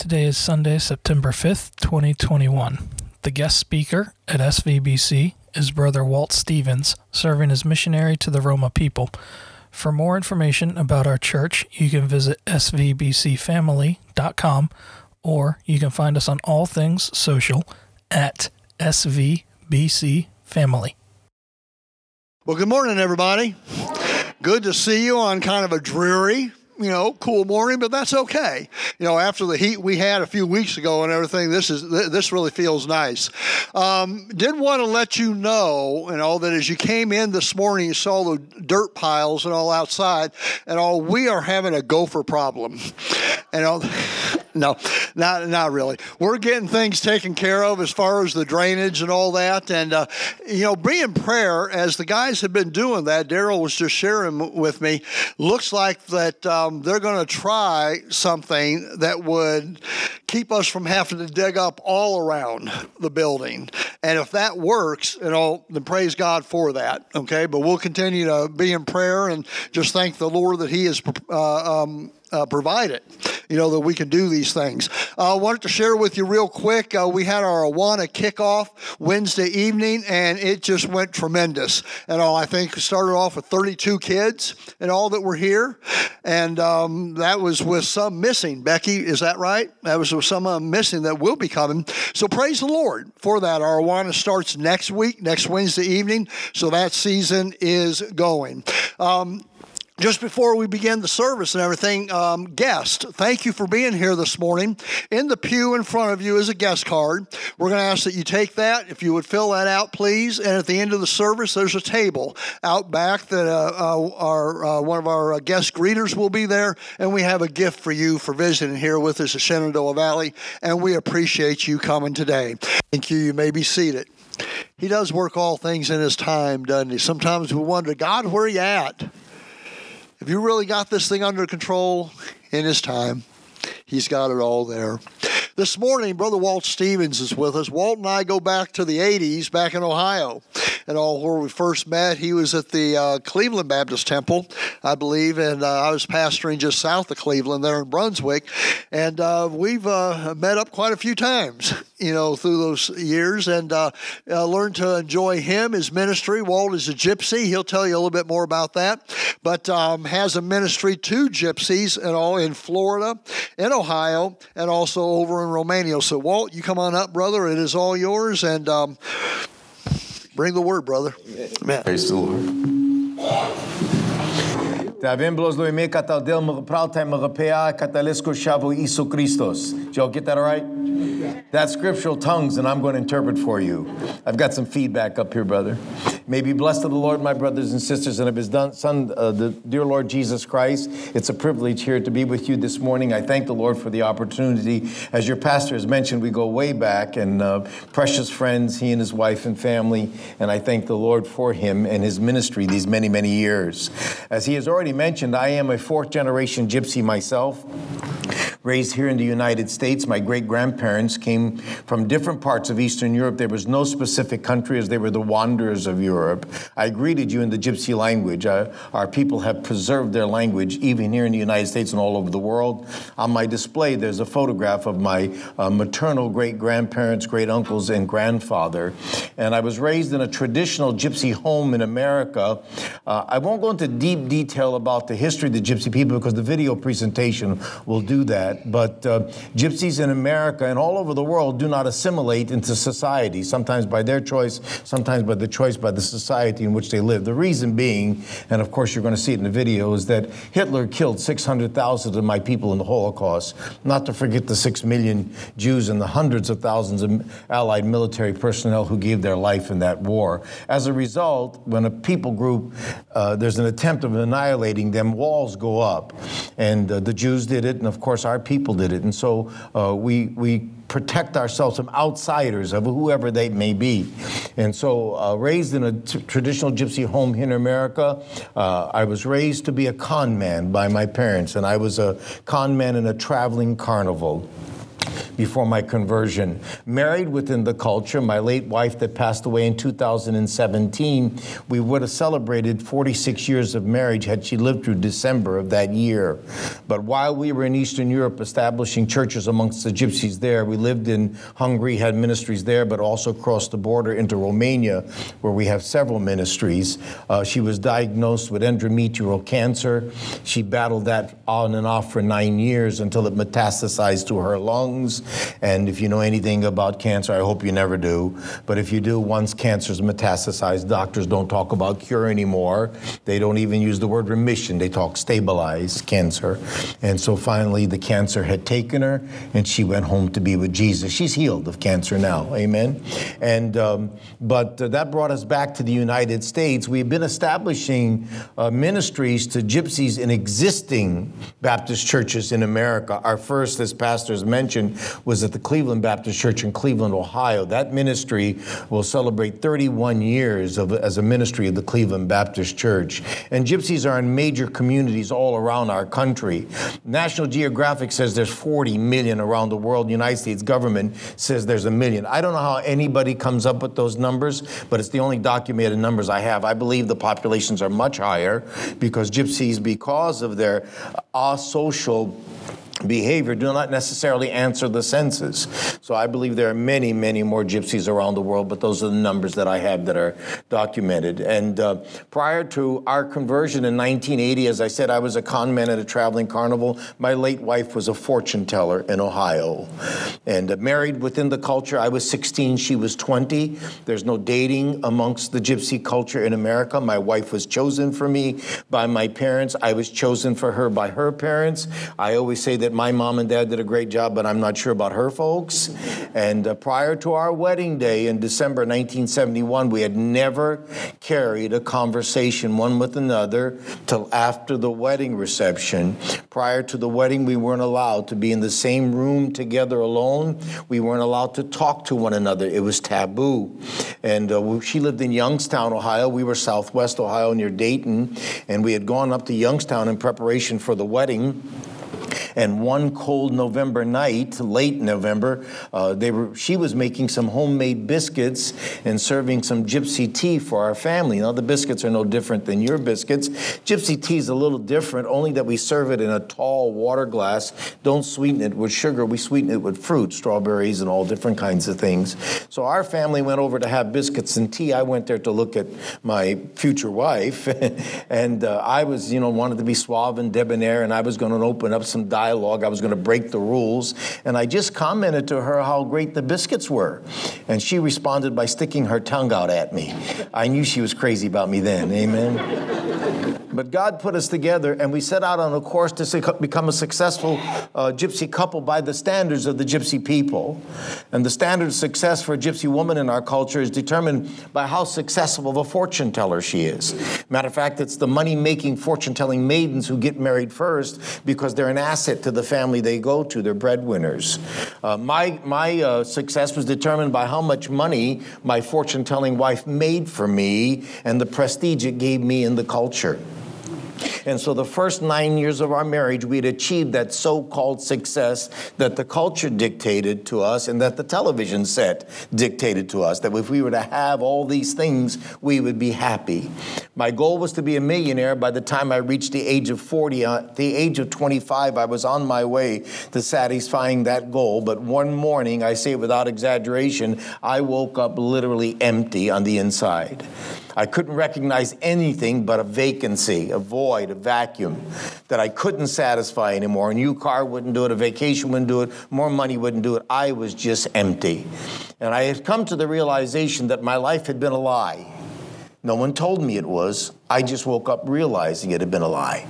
Today is Sunday, September 5th, 2021. The guest speaker at SVBC is Brother Walt Stevens, serving as missionary to the Roma people. For more information about our church, you can visit svbcfamily.com or you can find us on all things social at SVBC Family. Well, good morning, everybody. Good to see you on kind of a dreary you know, cool morning, but that's okay. You know, after the heat we had a few weeks ago and everything, this is this really feels nice. Um, did want to let you know, and all that as you came in this morning, you saw the dirt piles and all outside, and all we are having a gopher problem, and all. No, not not really. We're getting things taken care of as far as the drainage and all that, and uh, you know, be in prayer as the guys have been doing that. Daryl was just sharing with me. Looks like that um, they're going to try something that would keep us from having to dig up all around the building, and if that works, you know, then praise God for that. Okay, but we'll continue to be in prayer and just thank the Lord that He is. Uh, um, uh, provide it, you know, that we can do these things. I uh, wanted to share with you real quick. Uh, we had our Awana kickoff Wednesday evening, and it just went tremendous. And all I think started off with 32 kids and all that were here, and um, that was with some missing. Becky, is that right? That was with some uh, missing that will be coming. So praise the Lord for that. Our Awana starts next week, next Wednesday evening. So that season is going. Um, just before we begin the service and everything, um, guest, thank you for being here this morning. In the pew in front of you is a guest card. We're going to ask that you take that. If you would fill that out, please. And at the end of the service, there's a table out back that uh, uh, our uh, one of our uh, guest greeters will be there, and we have a gift for you for visiting here with us at Shenandoah Valley. And we appreciate you coming today. Thank you. You may be seated. He does work all things in His time, doesn't He? Sometimes we wonder, God, where are you at? If you really got this thing under control in his time, he's got it all there. This morning, Brother Walt Stevens is with us. Walt and I go back to the 80s, back in Ohio, and all where we first met. He was at the uh, Cleveland Baptist Temple, I believe, and uh, I was pastoring just south of Cleveland there in Brunswick. And uh, we've uh, met up quite a few times you know, through those years and uh, uh, learned to enjoy him, his ministry. Walt is a gypsy. He'll tell you a little bit more about that, but um, has a ministry to gypsies and all in Florida, in Ohio, and also over in Romania. So, Walt, you come on up, brother. It is all yours. And um, bring the word, brother. Amen. Praise the Lord. Te avem blozluime katal mga praltai mga pea katalesko shavu Isu Christos. Did y'all get that all right? That's scriptural tongues, and I'm going to interpret for you. I've got some feedback up here, brother. May be blessed of the Lord, my brothers and sisters, and of his son, uh, the dear Lord Jesus Christ. It's a privilege here to be with you this morning. I thank the Lord for the opportunity. As your pastor has mentioned, we go way back, and uh, precious friends, he and his wife and family, and I thank the Lord for him and his ministry these many, many years. As he has already mentioned, I am a fourth generation gypsy myself. Raised here in the United States, my great grandparents came from different parts of Eastern Europe. There was no specific country as they were the wanderers of Europe. I greeted you in the Gypsy language. Uh, our people have preserved their language even here in the United States and all over the world. On my display, there's a photograph of my uh, maternal great grandparents, great uncles, and grandfather. And I was raised in a traditional Gypsy home in America. Uh, I won't go into deep detail about the history of the Gypsy people because the video presentation will do that but uh, gypsies in America and all over the world do not assimilate into society, sometimes by their choice, sometimes by the choice by the society in which they live. The reason being, and of course you're going to see it in the video, is that Hitler killed 600,000 of my people in the Holocaust, not to forget the six million Jews and the hundreds of thousands of Allied military personnel who gave their life in that war. As a result, when a people group, uh, there's an attempt of annihilating them, walls go up. And uh, the Jews did it, and of course our people did it. And so uh, we, we protect ourselves from outsiders of whoever they may be. And so, uh, raised in a t- traditional gypsy home here in America, uh, I was raised to be a con man by my parents, and I was a con man in a traveling carnival. Before my conversion. Married within the culture, my late wife that passed away in 2017, we would have celebrated 46 years of marriage had she lived through December of that year. But while we were in Eastern Europe establishing churches amongst the gypsies there, we lived in Hungary, had ministries there, but also crossed the border into Romania, where we have several ministries. Uh, she was diagnosed with endometrial cancer. She battled that on and off for nine years until it metastasized to her lungs. And if you know anything about cancer, I hope you never do. But if you do, once cancer's metastasized, doctors don't talk about cure anymore. They don't even use the word remission. They talk stabilize cancer. And so finally, the cancer had taken her, and she went home to be with Jesus. She's healed of cancer now. Amen. And um, but uh, that brought us back to the United States. We've been establishing uh, ministries to gypsies in existing Baptist churches in America. Our first, as pastors mentioned, was at the Cleveland Baptist Church in Cleveland, Ohio. That ministry will celebrate 31 years of, as a ministry of the Cleveland Baptist Church. And gypsies are in major communities all around our country. National Geographic says there's 40 million around the world. The United States government says there's a million. I don't know how anybody comes up with those numbers, but it's the only documented numbers I have. I believe the populations are much higher because gypsies, because of their asocial behavior do not necessarily answer the census. So I believe there are many, many more gypsies around the world, but those are the numbers that I have that are documented. And uh, prior to our conversion in 1980, as I said, I was a con man at a traveling carnival. My late wife was a fortune teller in Ohio. And uh, married within the culture, I was 16, she was 20. There's no dating amongst the gypsy culture in America. My wife was chosen for me by my parents. I was chosen for her by her parents. I always say that that my mom and dad did a great job, but I'm not sure about her folks. And uh, prior to our wedding day in December 1971, we had never carried a conversation one with another till after the wedding reception. Prior to the wedding, we weren't allowed to be in the same room together alone. We weren't allowed to talk to one another. It was taboo. And uh, she lived in Youngstown, Ohio. We were Southwest Ohio near Dayton. And we had gone up to Youngstown in preparation for the wedding. And one cold November night, late November, uh, they were, she was making some homemade biscuits and serving some gypsy tea for our family. Now, the biscuits are no different than your biscuits. Gypsy tea is a little different, only that we serve it in a tall water glass. Don't sweeten it with sugar, we sweeten it with fruit, strawberries, and all different kinds of things. So our family went over to have biscuits and tea. I went there to look at my future wife, and uh, I was, you know, wanted to be suave and debonair, and I was going to open up some dialogue. I was going to break the rules. And I just commented to her how great the biscuits were. And she responded by sticking her tongue out at me. I knew she was crazy about me then. Amen. But God put us together and we set out on a course to become a successful uh, gypsy couple by the standards of the gypsy people. And the standard of success for a gypsy woman in our culture is determined by how successful of a fortune teller she is. Matter of fact, it's the money making fortune telling maidens who get married first because they're an asset to the family they go to. They're breadwinners. Uh, my my uh, success was determined by how much money my fortune telling wife made for me and the prestige it gave me in the culture. And so the first nine years of our marriage, we had achieved that so called success that the culture dictated to us and that the television set dictated to us. That if we were to have all these things, we would be happy. My goal was to be a millionaire by the time I reached the age of 40. At uh, the age of 25, I was on my way to satisfying that goal. But one morning, I say it without exaggeration, I woke up literally empty on the inside. I couldn't recognize anything but a vacancy, a void, a vacuum that I couldn't satisfy anymore. A new car wouldn't do it, a vacation wouldn't do it, more money wouldn't do it. I was just empty. And I had come to the realization that my life had been a lie. No one told me it was. I just woke up realizing it had been a lie.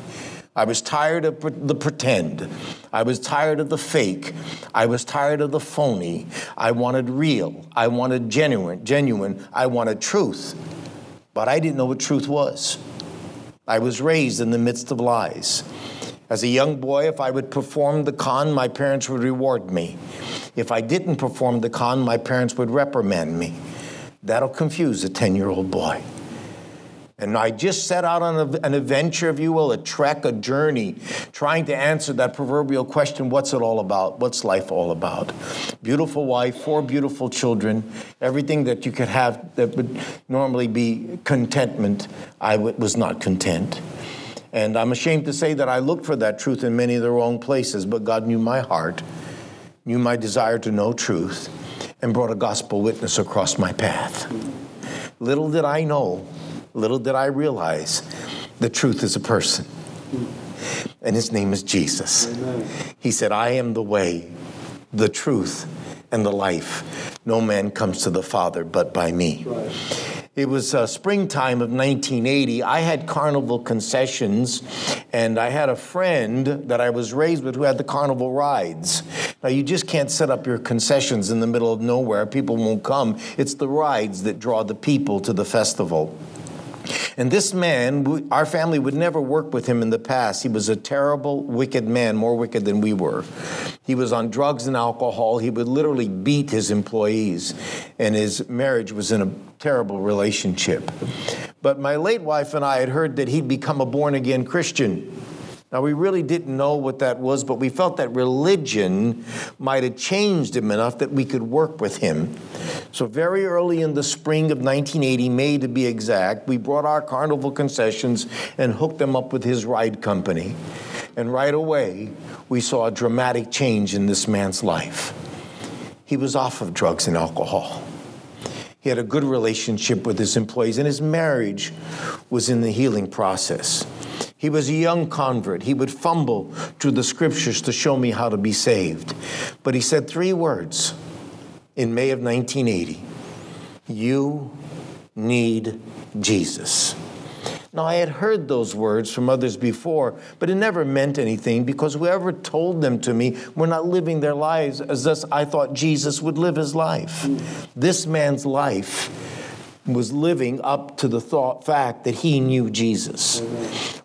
I was tired of the pretend. I was tired of the fake. I was tired of the phony. I wanted real. I wanted genuine, genuine. I wanted truth but I didn't know what truth was. I was raised in the midst of lies. As a young boy, if I would perform the con, my parents would reward me. If I didn't perform the con, my parents would reprimand me. That'll confuse a 10 year old boy. And I just set out on an adventure, if you will, a trek, a journey, trying to answer that proverbial question what's it all about? What's life all about? Beautiful wife, four beautiful children, everything that you could have that would normally be contentment, I w- was not content. And I'm ashamed to say that I looked for that truth in many of the wrong places, but God knew my heart, knew my desire to know truth, and brought a gospel witness across my path. Little did I know little did I realize the truth is a person. And his name is Jesus. Amen. He said, I am the way, the truth, and the life. No man comes to the Father but by me. Right. It was uh, springtime of 1980. I had carnival concessions, and I had a friend that I was raised with who had the carnival rides. Now, you just can't set up your concessions in the middle of nowhere. People won't come. It's the rides that draw the people to the festival. And this man, our family would never work with him in the past. He was a terrible, wicked man, more wicked than we were. He was on drugs and alcohol. He would literally beat his employees, and his marriage was in a terrible relationship. But my late wife and I had heard that he'd become a born again Christian. Now, we really didn't know what that was, but we felt that religion might have changed him enough that we could work with him. So, very early in the spring of 1980, May to be exact, we brought our carnival concessions and hooked them up with his ride company. And right away, we saw a dramatic change in this man's life. He was off of drugs and alcohol. He had a good relationship with his employees, and his marriage was in the healing process. He was a young convert. He would fumble through the scriptures to show me how to be saved. But he said three words in May of 1980 You need Jesus. Now, I had heard those words from others before, but it never meant anything because whoever told them to me were not living their lives as thus I thought Jesus would live his life. This man's life was living up to the thought fact that he knew Jesus.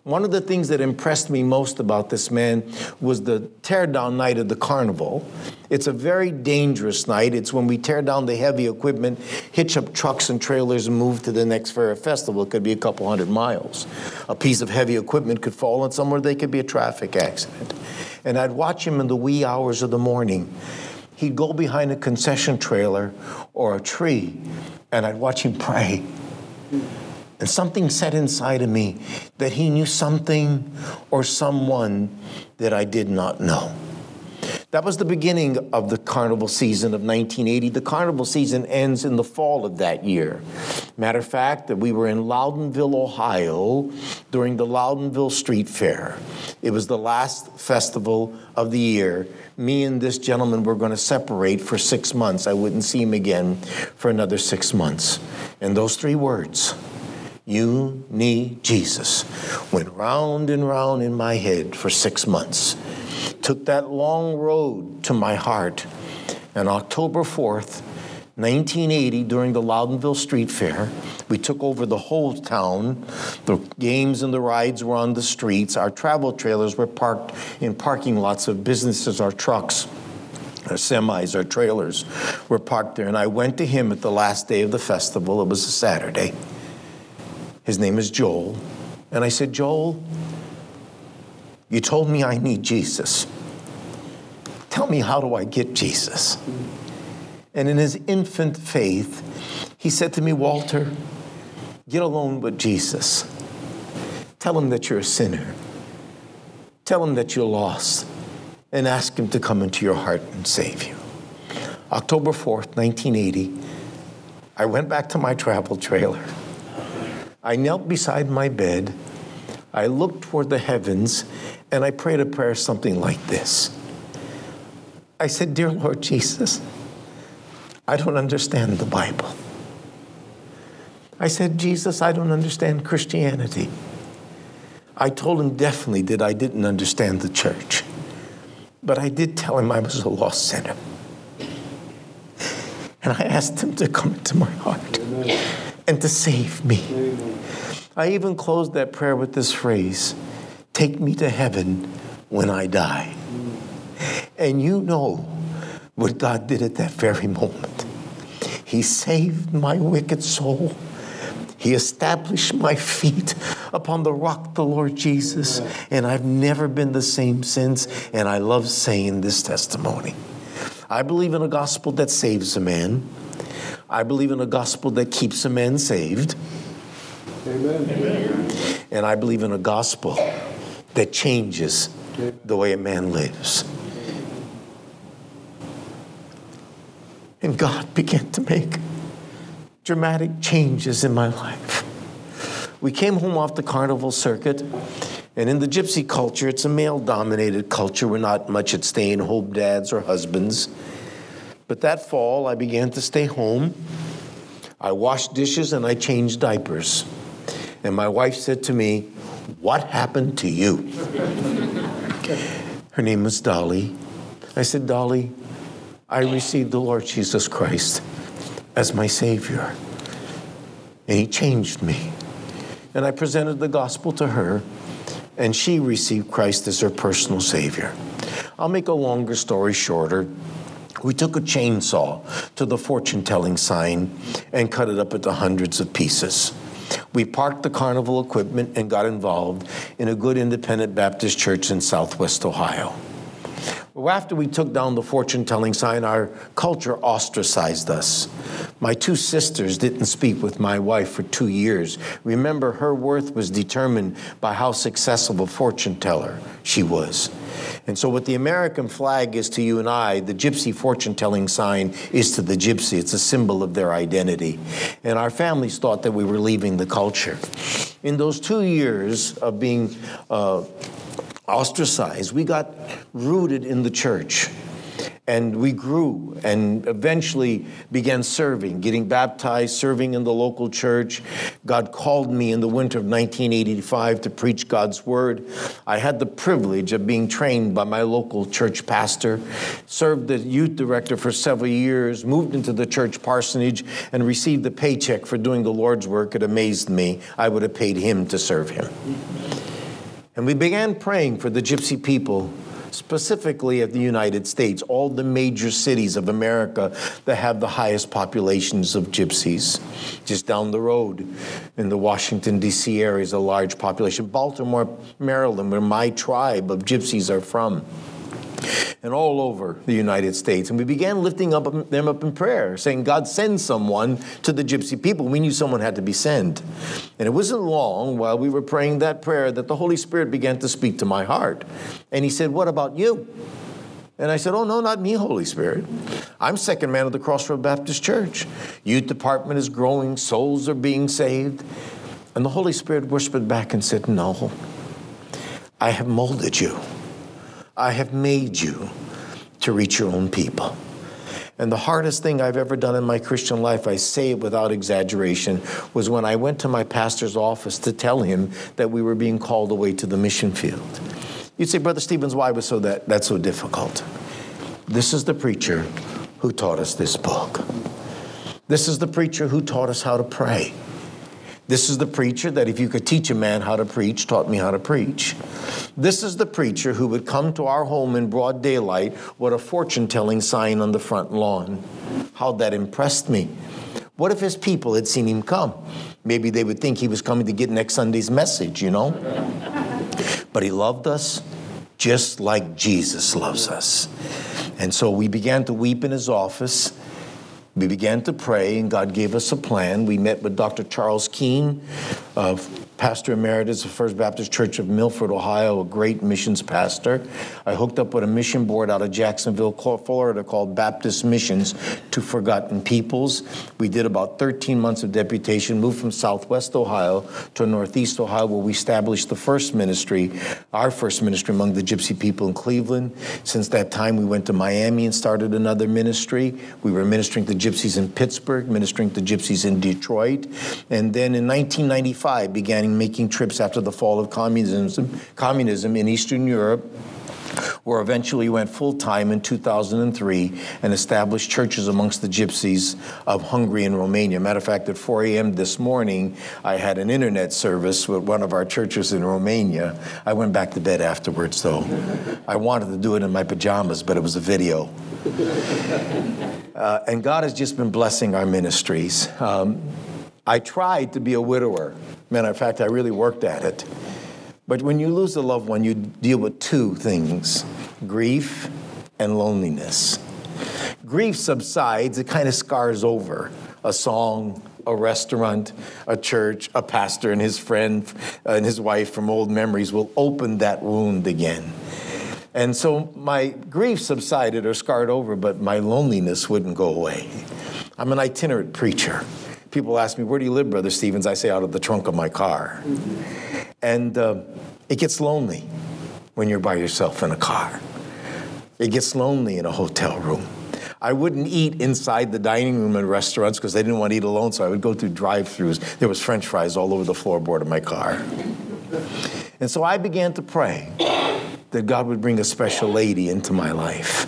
One of the things that impressed me most about this man was the tear down night of the carnival. It's a very dangerous night. It's when we tear down the heavy equipment, hitch up trucks and trailers, and move to the next fair or festival. It could be a couple hundred miles. A piece of heavy equipment could fall on somewhere, there could be a traffic accident. And I'd watch him in the wee hours of the morning he'd go behind a concession trailer or a tree and I'd watch him pray. And something said inside of me that he knew something or someone that I did not know. That was the beginning of the carnival season of 1980. The carnival season ends in the fall of that year. Matter of fact, that we were in Loudonville, Ohio during the Loudonville Street Fair. It was the last festival of the year. Me and this gentleman were going to separate for six months. I wouldn't see him again for another six months. And those three words, you need Jesus, went round and round in my head for six months took that long road to my heart. And October 4th, 1980, during the Loudonville Street Fair, we took over the whole town. The games and the rides were on the streets. Our travel trailers were parked in parking lots of businesses, our trucks. Our semis, our trailers were parked there. And I went to him at the last day of the festival. It was a Saturday. His name is Joel. And I said, Joel, you told me I need Jesus. Tell me, how do I get Jesus? And in his infant faith, he said to me, Walter, get alone with Jesus. Tell him that you're a sinner. Tell him that you're lost and ask him to come into your heart and save you. October 4th, 1980, I went back to my travel trailer. I knelt beside my bed. I looked toward the heavens and I prayed a prayer something like this I said, Dear Lord Jesus, I don't understand the Bible. I said, Jesus, I don't understand Christianity. I told him definitely that I didn't understand the church, but I did tell him I was a lost sinner. And I asked him to come into my heart Amen. And to save me. I even closed that prayer with this phrase Take me to heaven when I die. And you know what God did at that very moment. He saved my wicked soul. He established my feet upon the rock, the Lord Jesus. And I've never been the same since. And I love saying this testimony. I believe in a gospel that saves a man. I believe in a gospel that keeps a man saved. Amen. Amen. And I believe in a gospel that changes the way a man lives. And God began to make dramatic changes in my life. We came home off the carnival circuit, and in the gypsy culture, it's a male dominated culture. We're not much at staying home dads or husbands. But that fall, I began to stay home. I washed dishes and I changed diapers. And my wife said to me, What happened to you? Her name was Dolly. I said, Dolly, I received the Lord Jesus Christ as my Savior. And He changed me. And I presented the gospel to her, and she received Christ as her personal Savior. I'll make a longer story shorter. We took a chainsaw to the fortune telling sign and cut it up into hundreds of pieces. We parked the carnival equipment and got involved in a good independent Baptist church in southwest Ohio. Well, after we took down the fortune telling sign, our culture ostracized us. My two sisters didn't speak with my wife for two years. Remember, her worth was determined by how successful a fortune teller she was. And so, what the American flag is to you and I, the gypsy fortune telling sign is to the gypsy. It's a symbol of their identity. And our families thought that we were leaving the culture. In those two years of being uh, ostracized, we got rooted in the church. And we grew and eventually began serving, getting baptized, serving in the local church. God called me in the winter of 1985 to preach God's word. I had the privilege of being trained by my local church pastor, served as youth director for several years, moved into the church parsonage, and received a paycheck for doing the Lord's work. It amazed me. I would have paid him to serve him. And we began praying for the gypsy people, specifically of the United States, all the major cities of America that have the highest populations of gypsies. Just down the road in the Washington, D.C. area is a large population. Baltimore, Maryland, where my tribe of gypsies are from and all over the United States. And we began lifting up them up in prayer, saying, God, send someone to the gypsy people. We knew someone had to be sent. And it wasn't long while we were praying that prayer that the Holy Spirit began to speak to my heart. And He said, What about you? And I said, Oh, no, not me, Holy Spirit. I'm second man of the Crossroad Baptist Church. Youth department is growing, souls are being saved. And the Holy Spirit whispered back and said, No, I have molded you. I have made you to reach your own people. And the hardest thing I've ever done in my Christian life, I say it without exaggeration, was when I went to my pastor's office to tell him that we were being called away to the mission field. You'd say, Brother Stevens, why was so that, that so difficult? This is the preacher who taught us this book. This is the preacher who taught us how to pray. This is the preacher that, if you could teach a man how to preach, taught me how to preach. This is the preacher who would come to our home in broad daylight with a fortune telling sign on the front lawn. How that impressed me. What if his people had seen him come? Maybe they would think he was coming to get next Sunday's message, you know? But he loved us just like Jesus loves us. And so we began to weep in his office. We began to pray, and God gave us a plan. We met with Dr. Charles Keen, uh, pastor emeritus of First Baptist Church of Milford, Ohio, a great missions pastor. I hooked up with a mission board out of Jacksonville, Florida called Baptist Missions to Forgotten Peoples. We did about 13 months of deputation, moved from Southwest Ohio to Northeast Ohio, where we established the first ministry, our first ministry among the Gypsy people in Cleveland. Since that time, we went to Miami and started another ministry. We were ministering to gypsies in Pittsburgh, ministering to gypsies in Detroit. And then in 1995, began making trips after the fall of communism, communism in Eastern Europe where eventually went full time in 2003 and established churches amongst the gypsies of Hungary and Romania. Matter of fact, at 4 a.m. this morning, I had an internet service with one of our churches in Romania. I went back to bed afterwards, though. I wanted to do it in my pajamas, but it was a video. Uh, and God has just been blessing our ministries. Um, I tried to be a widower. Matter of fact, I really worked at it. But when you lose a loved one, you deal with two things grief and loneliness. Grief subsides, it kind of scars over. A song, a restaurant, a church, a pastor, and his friend and his wife from old memories will open that wound again. And so my grief subsided or scarred over, but my loneliness wouldn't go away. I'm an itinerant preacher. People ask me, Where do you live, Brother Stevens? I say, Out of the trunk of my car. And uh, it gets lonely when you're by yourself in a car, it gets lonely in a hotel room. I wouldn't eat inside the dining room in restaurants because they didn't want to eat alone, so I would go through drive-throughs. There was French fries all over the floorboard of my car. And so I began to pray that God would bring a special lady into my life.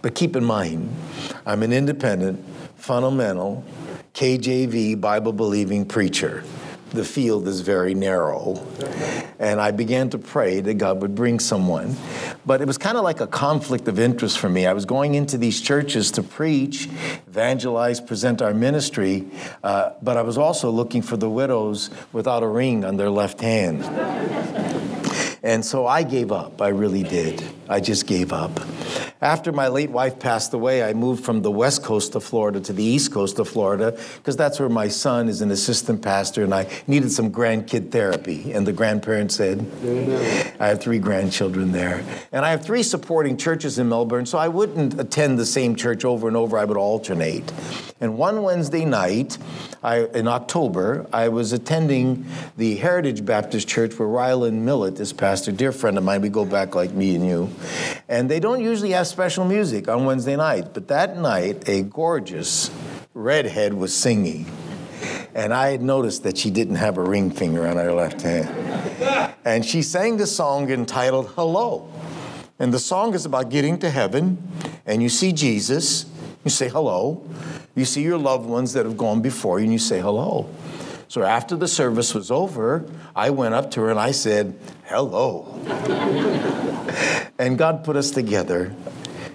But keep in mind, I'm an independent, fundamental, KJV Bible believing preacher the field is very narrow. And I began to pray that God would bring someone. But it was kind of like a conflict of interest for me. I was going into these churches to preach, evangelize, present our ministry, uh, but I was also looking for the widows without a ring on their left hand. And so I gave up. I really did. I just gave up. After my late wife passed away, I moved from the west coast of Florida to the east coast of Florida because that's where my son is an assistant pastor and I needed some grandkid therapy. And the grandparents said, Amen. I have three grandchildren there. And I have three supporting churches in Melbourne, so I wouldn't attend the same church over and over, I would alternate. And one Wednesday night, I, in October, I was attending the Heritage Baptist Church where Ryland Millett is pastor, dear friend of mine. We go back like me and you. And they don't usually have special music on Wednesday night, but that night, a gorgeous redhead was singing. And I had noticed that she didn't have a ring finger on her left hand. And she sang the song entitled Hello. And the song is about getting to heaven, and you see Jesus, you say hello. You see your loved ones that have gone before you, and you say hello. So after the service was over, I went up to her and I said, Hello. and God put us together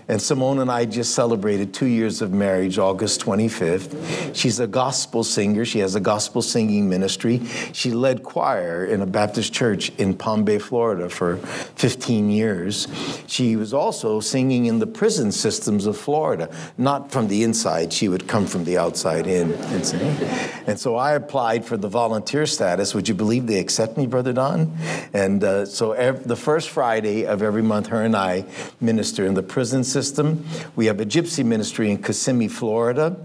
and Simone and I just celebrated two years of marriage, August 25th. She's a gospel singer. She has a gospel singing ministry. She led choir in a Baptist church in Palm Bay, Florida for 15 years. She was also singing in the prison systems of Florida, not from the inside. She would come from the outside in and so I applied for the volunteer status. Would you believe they accept me, Brother Don? And uh, so the first Friday of every month, her and I minister in the prison system. We have a gypsy ministry in Kissimmee, Florida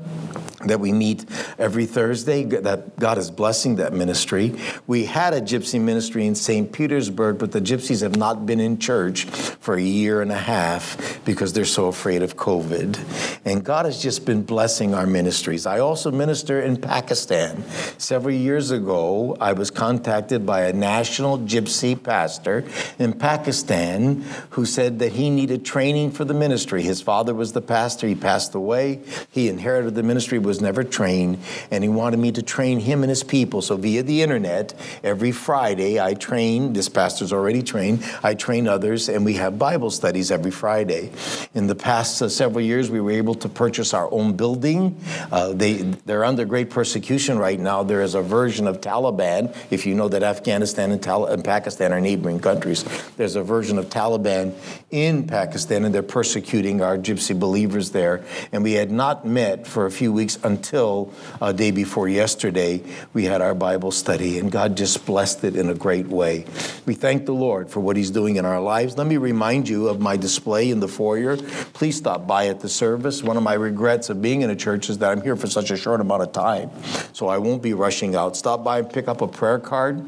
that we meet every Thursday. That God is blessing that ministry. We had a gypsy ministry in St. Petersburg, but the gypsies have not been in church for a year and a half because they're so afraid of COVID. And God has just been blessing our ministries. I also minister in Pakistan. Several years ago, I was contacted by a national gypsy pastor in Pakistan who said that he needed training for the ministry. His father was the pastor, he passed away, he inherited the ministry was never trained, and he wanted me to train him and his people. So via the internet, every Friday I train, this pastor's already trained, I train others, and we have Bible studies every Friday. In the past uh, several years, we were able to purchase our own building. Uh, they, they're under great persecution right now. There is a version of Taliban, if you know that Afghanistan and, Tal- and Pakistan are neighboring countries, there's a version of Taliban in Pakistan, and they're persecuting our gypsy believers there. And we had not met for a few weeks until uh, day before yesterday. We had our Bible study, and God just blessed it in a great way. We thank the Lord for what He's doing in our lives. Let me remind you of my display in the foyer. Please stop by at the service. One of my regrets of being in a church is that I'm here for such a short amount of time, so I won't be rushing out. Stop by and pick up a prayer card.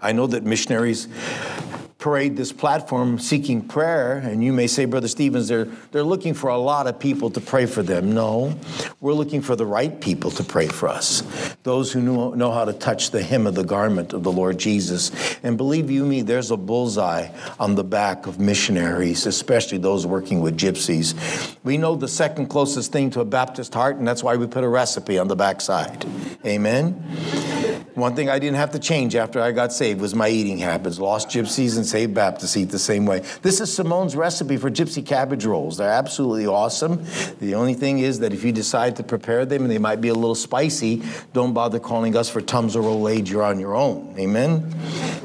I know that missionaries parade this platform seeking prayer, and you may say, Brother Stevens, they're, they're looking for a lot of people to pray for them. No, we're looking for the right people to pray for us, those who know, know how to touch the hem of the garment of the Lord Jesus. And believe you me, there's a bullseye on the back of missionaries, especially those working with gypsies. We know the second closest thing to a Baptist heart, and that's why we put a recipe on the backside. Amen. One thing I didn't have to change after I got saved was my eating habits. Lost gypsies and saved Baptists eat the same way. This is Simone's recipe for gypsy cabbage rolls. They're absolutely awesome. The only thing is that if you decide to prepare them and they might be a little spicy, don't bother calling us for Tums or Rolaids. You're on your own. Amen?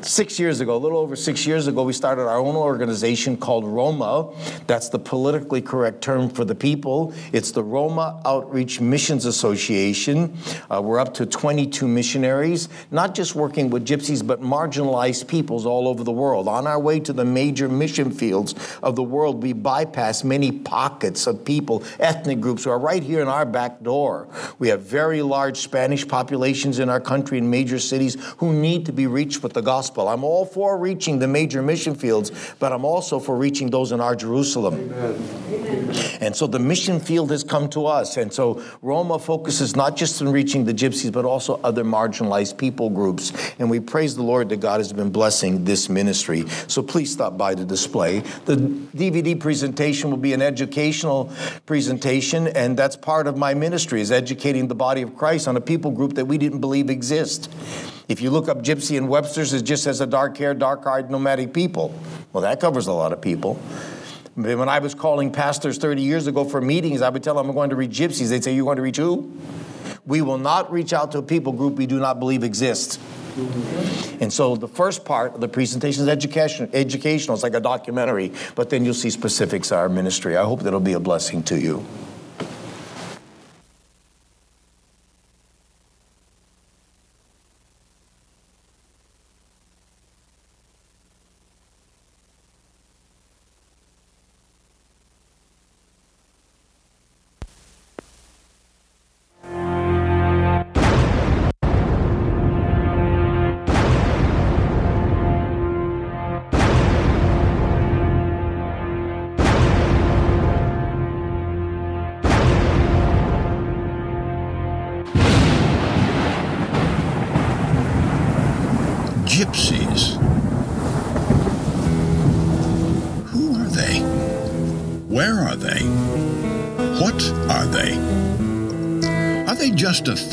Six years ago, a little over six years ago, we started our own organization called Roma. That's the politically correct term for the people. It's the Roma Outreach Missions Association. Uh, we're up to 22 missionaries, not just working with gypsies, but marginalized peoples all over the world. On our way to the major mission fields of the world, we bypass many pockets of people, ethnic groups who are right here in our back door. We have very large Spanish populations in our country in major cities who need to be reached with the gospel. I'm all for reaching the major mission fields, but I'm also for reaching those in our Jerusalem. Amen. And so the mission field has come to us. And so Roma focuses not just on reaching the gypsies, but also other marginalized people groups. And we praise the Lord that God has been blessing this ministry. So please stop by the display. The DVD presentation will be an educational presentation, and that's part of my ministry is educating the body of Christ on a people group that we didn't believe exist. If you look up Gypsy and Webster's, it just says a dark haired, dark eyed nomadic people. Well, that covers a lot of people. When I was calling pastors 30 years ago for meetings, I would tell them I'm going to reach gypsies. They'd say, You're going to reach who? We will not reach out to a people group we do not believe exists. And so the first part of the presentation is education, educational. It's like a documentary, but then you'll see specifics of our ministry. I hope that'll be a blessing to you.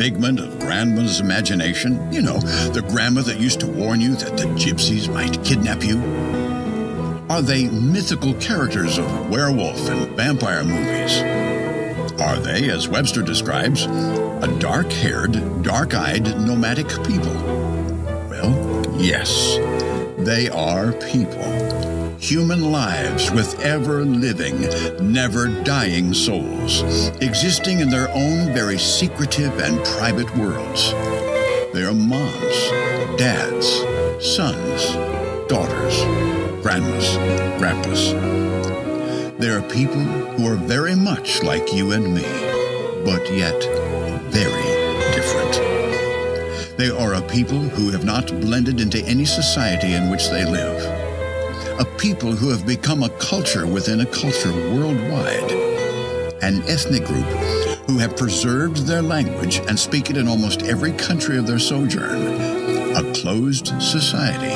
Figment of grandma's imagination? You know, the grandma that used to warn you that the gypsies might kidnap you? Are they mythical characters of werewolf and vampire movies? Are they, as Webster describes, a dark haired, dark eyed nomadic people? Well, yes, they are people human lives with ever living, never dying souls, existing in their own very secretive and private worlds. They are moms, dads, sons, daughters, grandmas, grandpas. They are people who are very much like you and me, but yet very different. They are a people who have not blended into any society in which they live a people who have become a culture within a culture worldwide, an ethnic group who have preserved their language and speak it in almost every country of their sojourn, a closed society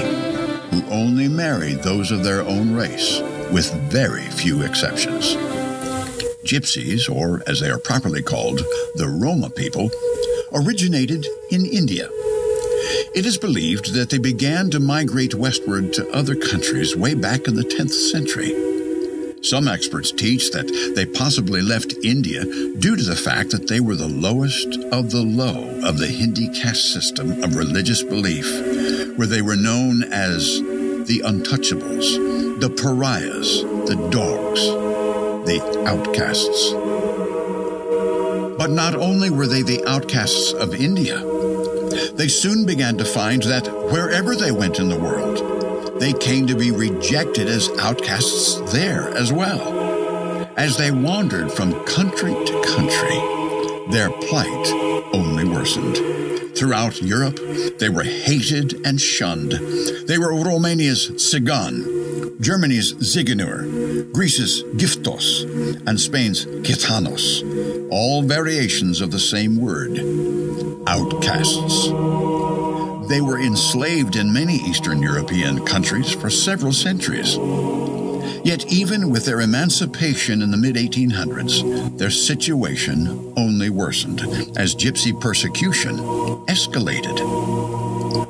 who only marry those of their own race, with very few exceptions. Gypsies, or as they are properly called, the Roma people, originated in India it is believed that they began to migrate westward to other countries way back in the 10th century. Some experts teach that they possibly left India due to the fact that they were the lowest of the low of the Hindi caste system of religious belief, where they were known as the untouchables, the pariahs, the dogs, the outcasts. But not only were they the outcasts of India, they soon began to find that wherever they went in the world, they came to be rejected as outcasts there as well. As they wandered from country to country, their plight only worsened. Throughout Europe, they were hated and shunned. They were Romania's Tsigan, Germany's Zigeuner, Greece's Giftos, and Spain's Gitanos, all variations of the same word outcasts. They were enslaved in many Eastern European countries for several centuries. Yet, even with their emancipation in the mid 1800s, their situation only worsened as gypsy persecution escalated.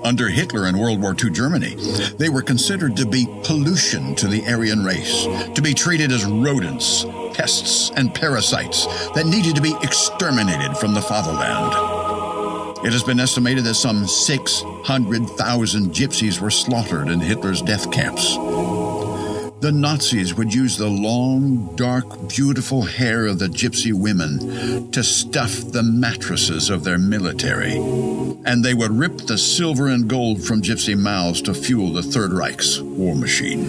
Under Hitler and World War II Germany, they were considered to be pollution to the Aryan race, to be treated as rodents, pests, and parasites that needed to be exterminated from the fatherland. It has been estimated that some 600,000 gypsies were slaughtered in Hitler's death camps. The Nazis would use the long, dark, beautiful hair of the gypsy women to stuff the mattresses of their military. And they would rip the silver and gold from gypsy mouths to fuel the Third Reich's war machine.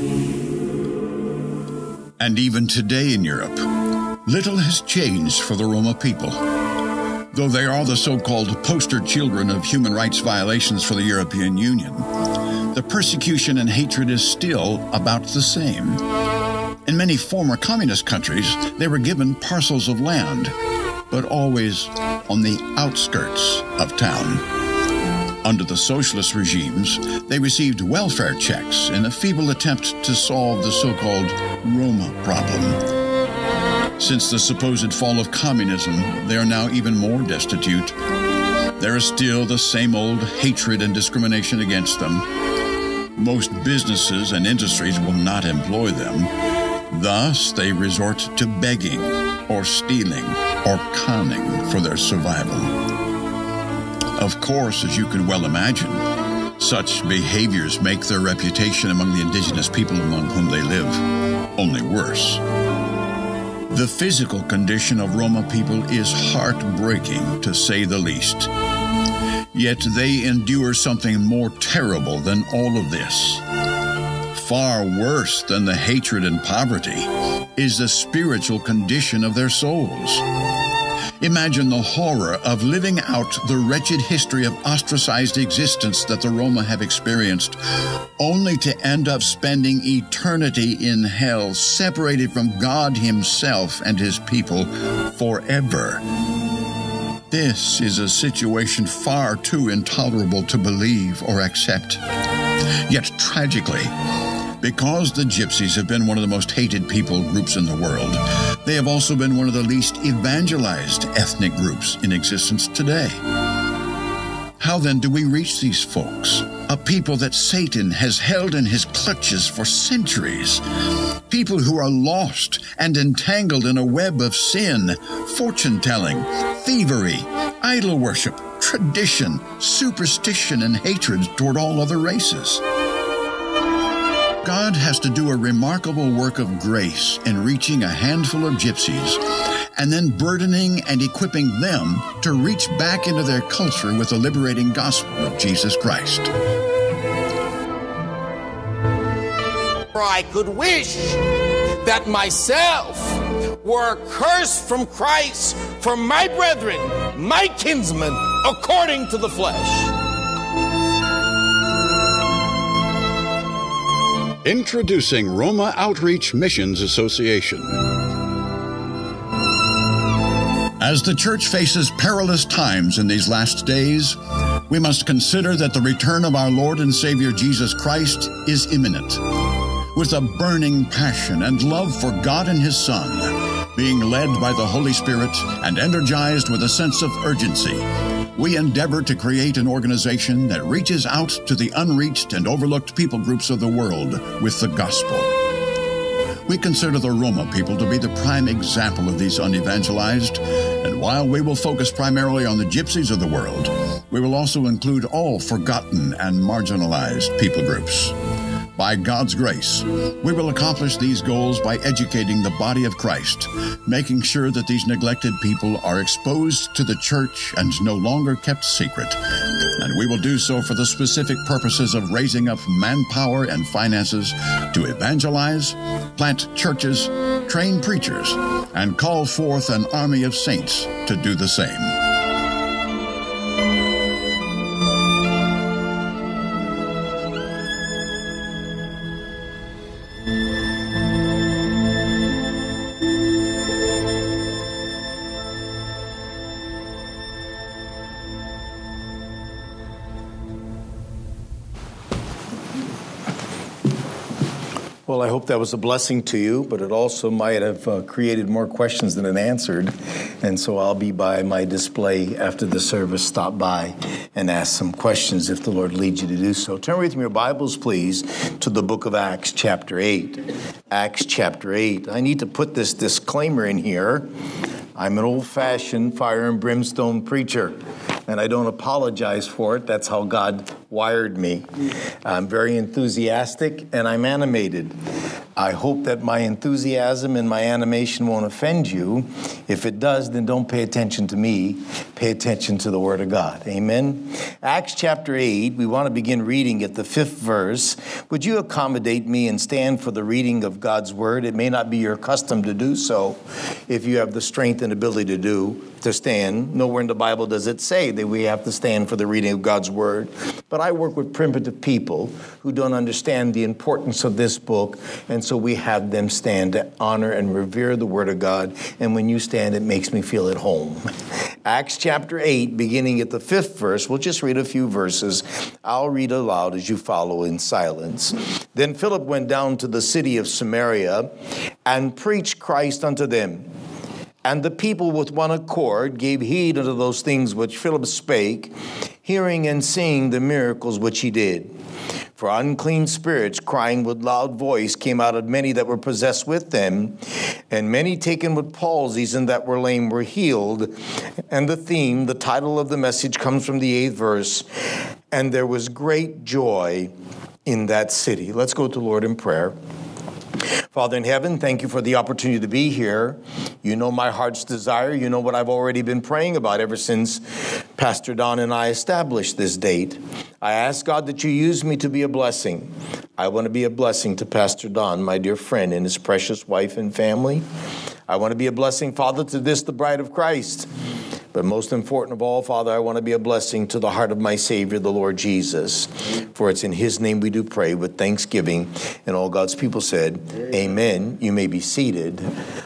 And even today in Europe, little has changed for the Roma people. Though they are the so called poster children of human rights violations for the European Union, the persecution and hatred is still about the same. In many former communist countries, they were given parcels of land, but always on the outskirts of town. Under the socialist regimes, they received welfare checks in a feeble attempt to solve the so called Roma problem. Since the supposed fall of communism, they are now even more destitute. There is still the same old hatred and discrimination against them most businesses and industries will not employ them. Thus, they resort to begging or stealing or conning for their survival. Of course, as you can well imagine, such behaviors make their reputation among the indigenous people among whom they live only worse. The physical condition of Roma people is heartbreaking, to say the least. Yet they endure something more terrible than all of this. Far worse than the hatred and poverty is the spiritual condition of their souls. Imagine the horror of living out the wretched history of ostracized existence that the Roma have experienced, only to end up spending eternity in hell, separated from God Himself and His people forever. This is a situation far too intolerable to believe or accept. Yet tragically, because the Gypsies have been one of the most hated people groups in the world, they have also been one of the least evangelized ethnic groups in existence today. How then do we reach these folks? A people that Satan has held in his clutches for centuries. People who are lost and entangled in a web of sin, fortune telling, thievery, idol worship, tradition, superstition, and hatred toward all other races. God has to do a remarkable work of grace in reaching a handful of gypsies and then burdening and equipping them to reach back into their culture with the liberating gospel of Jesus Christ. I could wish that myself were cursed from Christ for my brethren, my kinsmen, according to the flesh. Introducing Roma Outreach Missions Association. As the church faces perilous times in these last days, we must consider that the return of our Lord and Savior Jesus Christ is imminent. With a burning passion and love for God and His Son, being led by the Holy Spirit and energized with a sense of urgency, we endeavor to create an organization that reaches out to the unreached and overlooked people groups of the world with the gospel. We consider the Roma people to be the prime example of these unevangelized, and while we will focus primarily on the gypsies of the world, we will also include all forgotten and marginalized people groups. By God's grace, we will accomplish these goals by educating the body of Christ, making sure that these neglected people are exposed to the church and no longer kept secret. And we will do so for the specific purposes of raising up manpower and finances to evangelize, plant churches, train preachers, and call forth an army of saints to do the same. Well, I hope that was a blessing to you, but it also might have uh, created more questions than it answered. And so I'll be by my display after the service. Stop by and ask some questions if the Lord leads you to do so. Turn with me your Bibles, please, to the book of Acts, chapter 8. Acts, chapter 8. I need to put this disclaimer in here. I'm an old fashioned fire and brimstone preacher and I don't apologize for it. That's how God wired me. I'm very enthusiastic and I'm animated. I hope that my enthusiasm and my animation won't offend you. If it does, then don't pay attention to me. Pay attention to the Word of God. Amen. Acts chapter 8, we want to begin reading at the fifth verse. Would you accommodate me and stand for the reading of God's Word? It may not be your custom to do so if you have the strength and ability to do to stand. Nowhere in the Bible does it say that we have to stand for the reading of God's Word. But I work with primitive people who don't understand the importance of this book, and so we have them stand to honor and revere the Word of God. And when you stand, it makes me feel at home. Acts chapter 8, beginning at the fifth verse, we'll just read a few verses. I'll read aloud as you follow in silence. Then Philip went down to the city of Samaria and preached Christ unto them. And the people with one accord gave heed unto those things which Philip spake, hearing and seeing the miracles which he did. For unclean spirits, crying with loud voice, came out of many that were possessed with them, and many taken with palsies and that were lame were healed. And the theme, the title of the message comes from the eighth verse, and there was great joy in that city. Let's go to the Lord in prayer. Father in heaven, thank you for the opportunity to be here. You know my heart's desire. You know what I've already been praying about ever since Pastor Don and I established this date. I ask God that you use me to be a blessing. I want to be a blessing to Pastor Don, my dear friend, and his precious wife and family. I want to be a blessing, Father, to this, the bride of Christ. But most important of all, Father, I want to be a blessing to the heart of my Savior, the Lord Jesus. For it's in His name we do pray with thanksgiving. And all God's people said, Amen. Amen. You may be seated.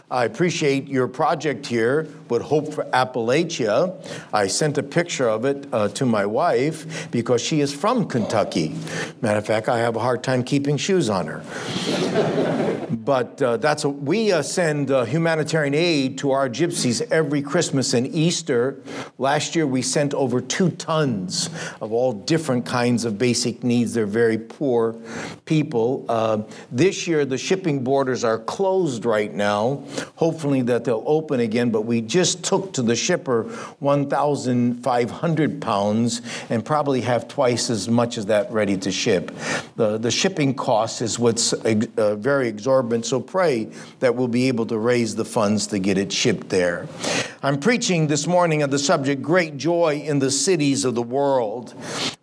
I appreciate your project here with Hope for Appalachia. I sent a picture of it uh, to my wife because she is from Kentucky. Matter of fact, I have a hard time keeping shoes on her. But uh, that's a, we uh, send uh, humanitarian aid to our gypsies every Christmas and Easter last year we sent over two tons of all different kinds of basic needs. They're very poor people. Uh, this year the shipping borders are closed right now. Hopefully that they'll open again, but we just took to the shipper 1,500 pounds and probably have twice as much as that ready to ship. The, the shipping cost is what's uh, very exorbitant, so pray that we'll be able to raise the funds to get it shipped there. I'm preaching this morning on the subject great joy in the cities of the world.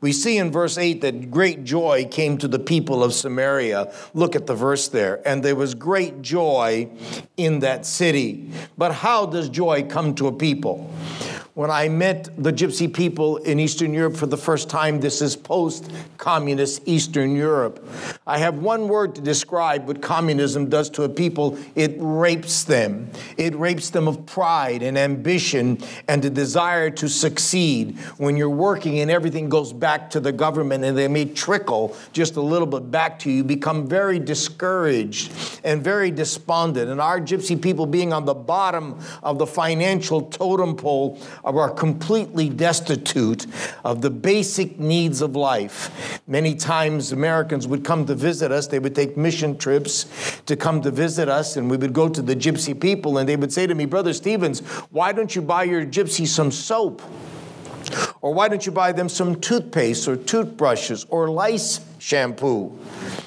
We see in verse 8 that great joy came to the people of Samaria. Look at the verse there. And there was great joy in that city. But how does joy come to a people? When I met the gypsy people in Eastern Europe for the first time, this is post communist Eastern Europe. I have one word to describe what communism does to a people it rapes them. It rapes them of pride and ambition and the desire to succeed. When you're working and everything goes back to the government and they may trickle just a little bit back to you, you become very discouraged and very despondent. And our gypsy people, being on the bottom of the financial totem pole, are completely destitute of the basic needs of life. Many times Americans would come to visit us, they would take mission trips to come to visit us, and we would go to the gypsy people, and they would say to me, Brother Stevens, why don't you buy your gypsy some soap? Or why don't you buy them some toothpaste or toothbrushes or lice shampoo?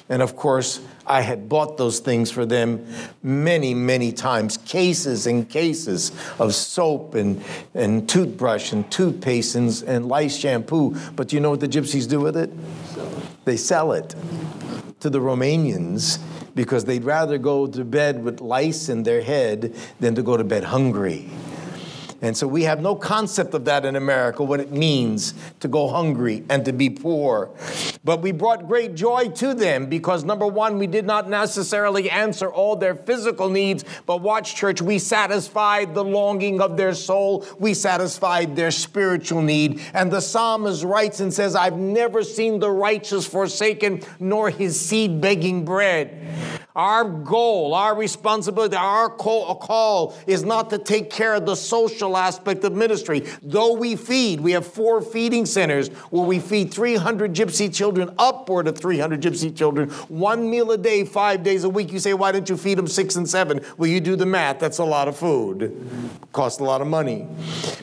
And of course, I had bought those things for them many, many times cases and cases of soap and, and toothbrush and toothpaste and, and lice shampoo. But you know what the gypsies do with it? They sell it to the Romanians because they'd rather go to bed with lice in their head than to go to bed hungry. And so we have no concept of that in America, what it means to go hungry and to be poor. But we brought great joy to them because, number one, we did not necessarily answer all their physical needs, but watch, church, we satisfied the longing of their soul, we satisfied their spiritual need. And the psalmist writes and says, I've never seen the righteous forsaken, nor his seed begging bread. Our goal, our responsibility, our call, call, is not to take care of the social aspect of ministry. Though we feed, we have four feeding centers where we feed 300 gypsy children, upward of 300 gypsy children, one meal a day, five days a week. You say, why don't you feed them six and seven? Well, you do the math. That's a lot of food. Costs a lot of money.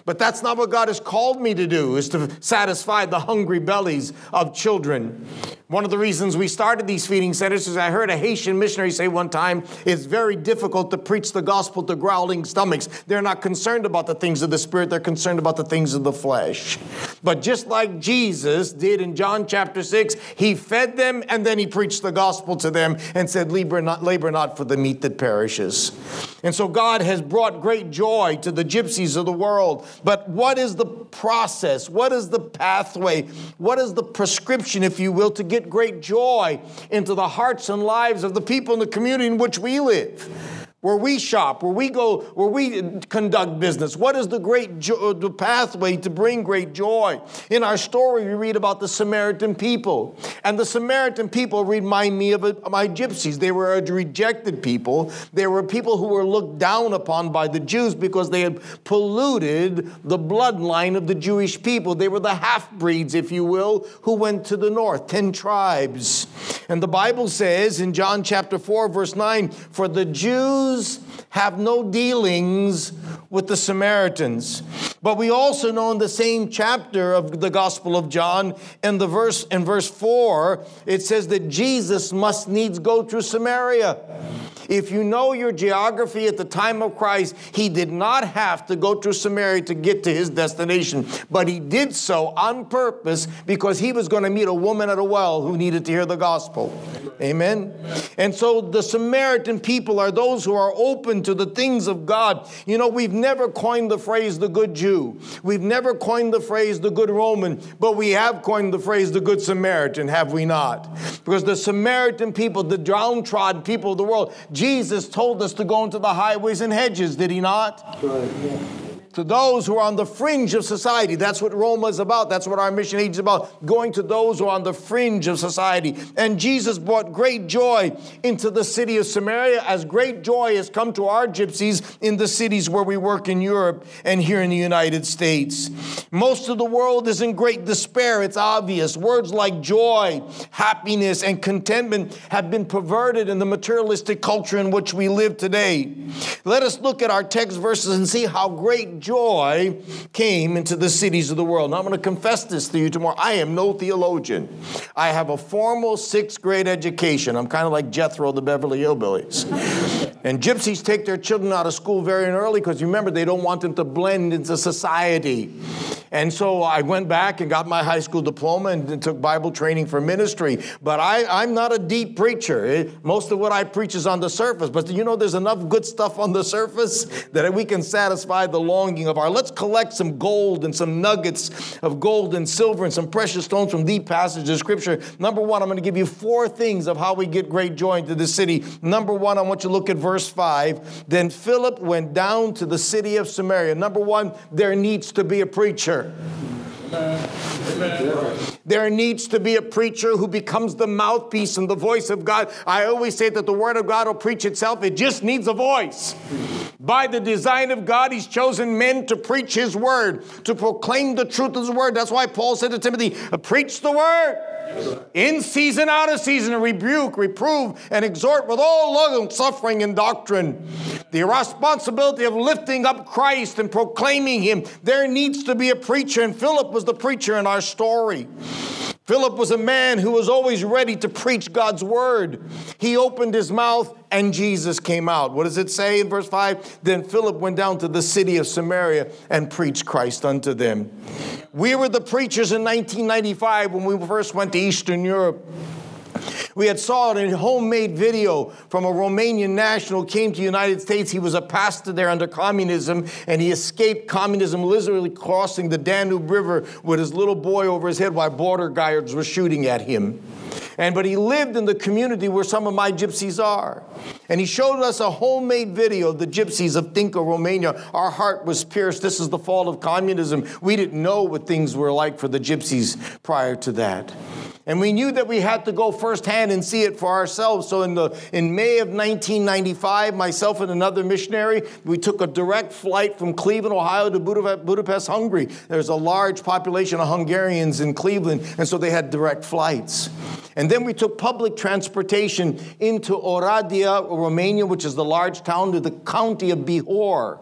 But that's not what God has called me to do, is to satisfy the hungry bellies of children. One of the reasons we started these feeding centers is I heard a Haitian missionary say one time it's very difficult to preach the gospel to growling stomachs. They're not concerned about the things of the spirit, they're concerned about the things of the flesh. But just like Jesus did in John chapter 6, he fed them and then he preached the gospel to them and said, Labor not, labor not for the meat that perishes. And so God has brought great joy to the gypsies of the world. But what is the process? What is the pathway? What is the prescription, if you will, to get great joy into the hearts and lives of the people in the community in which we live? Where we shop, where we go, where we conduct business. What is the great jo- uh, the pathway to bring great joy? In our story, we read about the Samaritan people, and the Samaritan people remind me of, uh, of my gypsies. They were a rejected people. They were people who were looked down upon by the Jews because they had polluted the bloodline of the Jewish people. They were the half breeds, if you will, who went to the north, ten tribes. And the Bible says in John chapter four, verse nine, for the Jews Jews have no dealings with the Samaritans. But we also know in the same chapter of the Gospel of John, in the verse in verse 4, it says that Jesus must needs go through Samaria. If you know your geography at the time of Christ, he did not have to go through Samaria to get to his destination, but he did so on purpose because he was going to meet a woman at a well who needed to hear the gospel. Amen. And so the Samaritan people are those who are open to the things of God. You know, we've never coined the phrase the good Jew. We've never coined the phrase the good Roman, but we have coined the phrase the good Samaritan, have we not? Because the Samaritan people, the downtrodden people of the world, Jesus told us to go into the highways and hedges, did he not? Right, yeah to those who are on the fringe of society. That's what Roma is about. That's what our mission age is about. Going to those who are on the fringe of society. And Jesus brought great joy into the city of Samaria, as great joy has come to our gypsies in the cities where we work in Europe and here in the United States. Most of the world is in great despair. It's obvious. Words like joy, happiness, and contentment have been perverted in the materialistic culture in which we live today. Let us look at our text verses and see how great joy came into the cities of the world. Now, I'm going to confess this to you tomorrow. I am no theologian. I have a formal sixth grade education. I'm kind of like Jethro, the Beverly Hillbillies. And gypsies take their children out of school very early because remember, they don't want them to blend into society. And so I went back and got my high school diploma and took Bible training for ministry. But I, am not a deep preacher. It, most of what I preach is on the surface. But you know, there's enough good stuff on the surface that we can satisfy the longing of our. Let's collect some gold and some nuggets of gold and silver and some precious stones from the passages of Scripture. Number one, I'm going to give you four things of how we get great joy into the city. Number one, I want you to look at verse 5. Then Philip went down to the city of Samaria. Number one, there needs to be a preacher. There needs to be a preacher who becomes the mouthpiece and the voice of God. I always say that the Word of God will preach itself, it just needs a voice. By the design of God, He's chosen men to preach His Word, to proclaim the truth of His Word. That's why Paul said to Timothy, uh, Preach the Word. In season, out of season, rebuke, reprove, and exhort with all long suffering and doctrine. The responsibility of lifting up Christ and proclaiming Him. There needs to be a preacher, and Philip was the preacher in our story. Philip was a man who was always ready to preach God's word. He opened his mouth and Jesus came out. What does it say in verse 5? Then Philip went down to the city of Samaria and preached Christ unto them. We were the preachers in 1995 when we first went to Eastern Europe. We had saw it in a homemade video from a Romanian national came to the United States. He was a pastor there under communism, and he escaped communism, literally crossing the Danube River with his little boy over his head while border guards were shooting at him. And but he lived in the community where some of my gypsies are. And he showed us a homemade video of the gypsies of Tinca, Romania. Our heart was pierced. This is the fall of communism. We didn't know what things were like for the gypsies prior to that. And we knew that we had to go firsthand and see it for ourselves. So in, the, in May of 1995, myself and another missionary, we took a direct flight from Cleveland, Ohio to Budapest, Hungary. There's a large population of Hungarians in Cleveland, and so they had direct flights. And then we took public transportation into Oradea, Romania, which is the large town to the county of Bihor.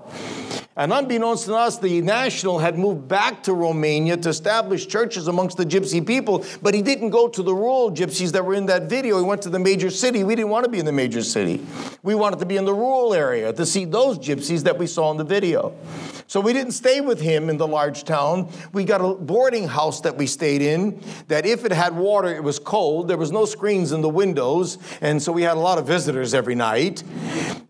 And unbeknownst to us, the national had moved back to Romania to establish churches amongst the gypsy people, but he didn't go to the rural gypsies that were in that video. He went to the major city. We didn't want to be in the major city. We wanted to be in the rural area to see those gypsies that we saw in the video. So we didn't stay with him in the large town. We got a boarding house that we stayed in that if it had water, it was cold. There was no screens in the windows, and so we had a lot of visitors every night.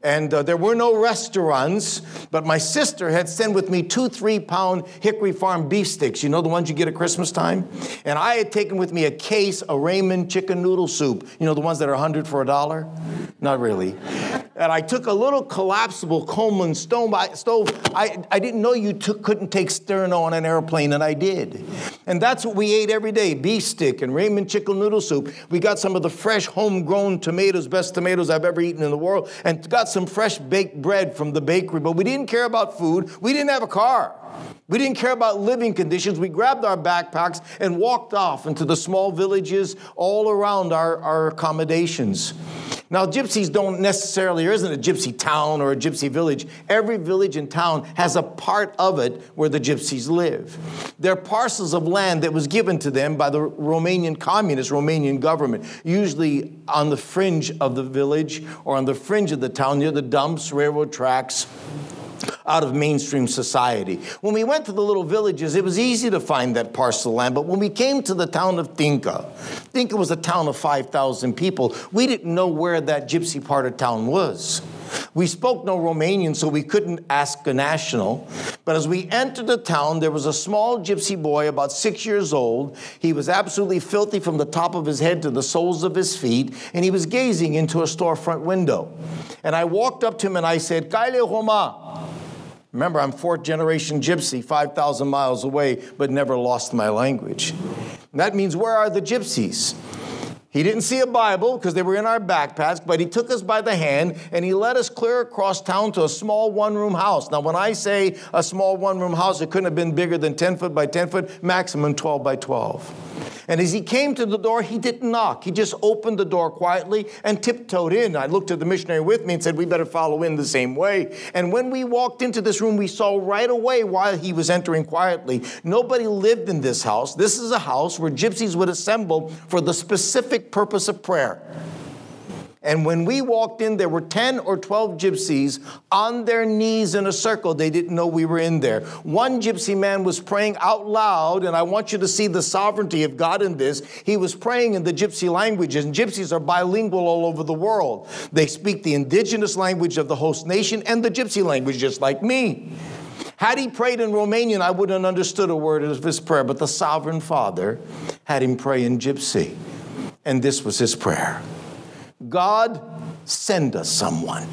And uh, there were no restaurants, but my sister had sent with me two three pound Hickory Farm beef sticks. You know the ones you get at Christmas time? And I had taken with me a case of Ramen chicken noodle soup. You know the ones that are 100 for a dollar? Not really. And I took a little collapsible Coleman stove. I, I didn't know you couldn't take sterno on an airplane, and I did. And that's what we ate every day beef stick and Ramen chicken noodle soup. We got some of the fresh homegrown tomatoes, best tomatoes I've ever eaten in the world, and got some fresh baked bread from the bakery. But we didn't care about food, we didn't have a car. We didn't care about living conditions. We grabbed our backpacks and walked off into the small villages all around our, our accommodations. Now, gypsies don't necessarily, there isn't a gypsy town or a gypsy village. Every village and town has a part of it where the gypsies live. They're parcels of land that was given to them by the Romanian communist, Romanian government, usually on the fringe of the village or on the fringe of the town near the dumps, railroad tracks out of mainstream society. When we went to the little villages, it was easy to find that parcel of land, but when we came to the town of Tinca, Tinca was a town of 5,000 people, we didn't know where that gypsy part of town was. We spoke no Romanian, so we couldn't ask a national. But as we entered the town, there was a small gypsy boy, about six years old. He was absolutely filthy from the top of his head to the soles of his feet, and he was gazing into a storefront window. And I walked up to him and I said, Kaile Roma. Remember, I'm fourth generation gypsy, 5,000 miles away, but never lost my language. And that means, where are the gypsies? He didn't see a Bible because they were in our backpacks, but he took us by the hand and he led us clear across town to a small one room house. Now, when I say a small one room house, it couldn't have been bigger than 10 foot by 10 foot, maximum 12 by 12. And as he came to the door, he didn't knock. He just opened the door quietly and tiptoed in. I looked at the missionary with me and said, We better follow in the same way. And when we walked into this room, we saw right away why he was entering quietly, nobody lived in this house. This is a house where gypsies would assemble for the specific purpose of prayer. And when we walked in, there were 10 or 12 gypsies on their knees in a circle. They didn't know we were in there. One gypsy man was praying out loud, and I want you to see the sovereignty of God in this. He was praying in the gypsy languages, and gypsies are bilingual all over the world. They speak the indigenous language of the host nation and the gypsy language, just like me. Had he prayed in Romanian, I wouldn't have understood a word of his prayer, but the sovereign father had him pray in gypsy. And this was his prayer. God, send us someone.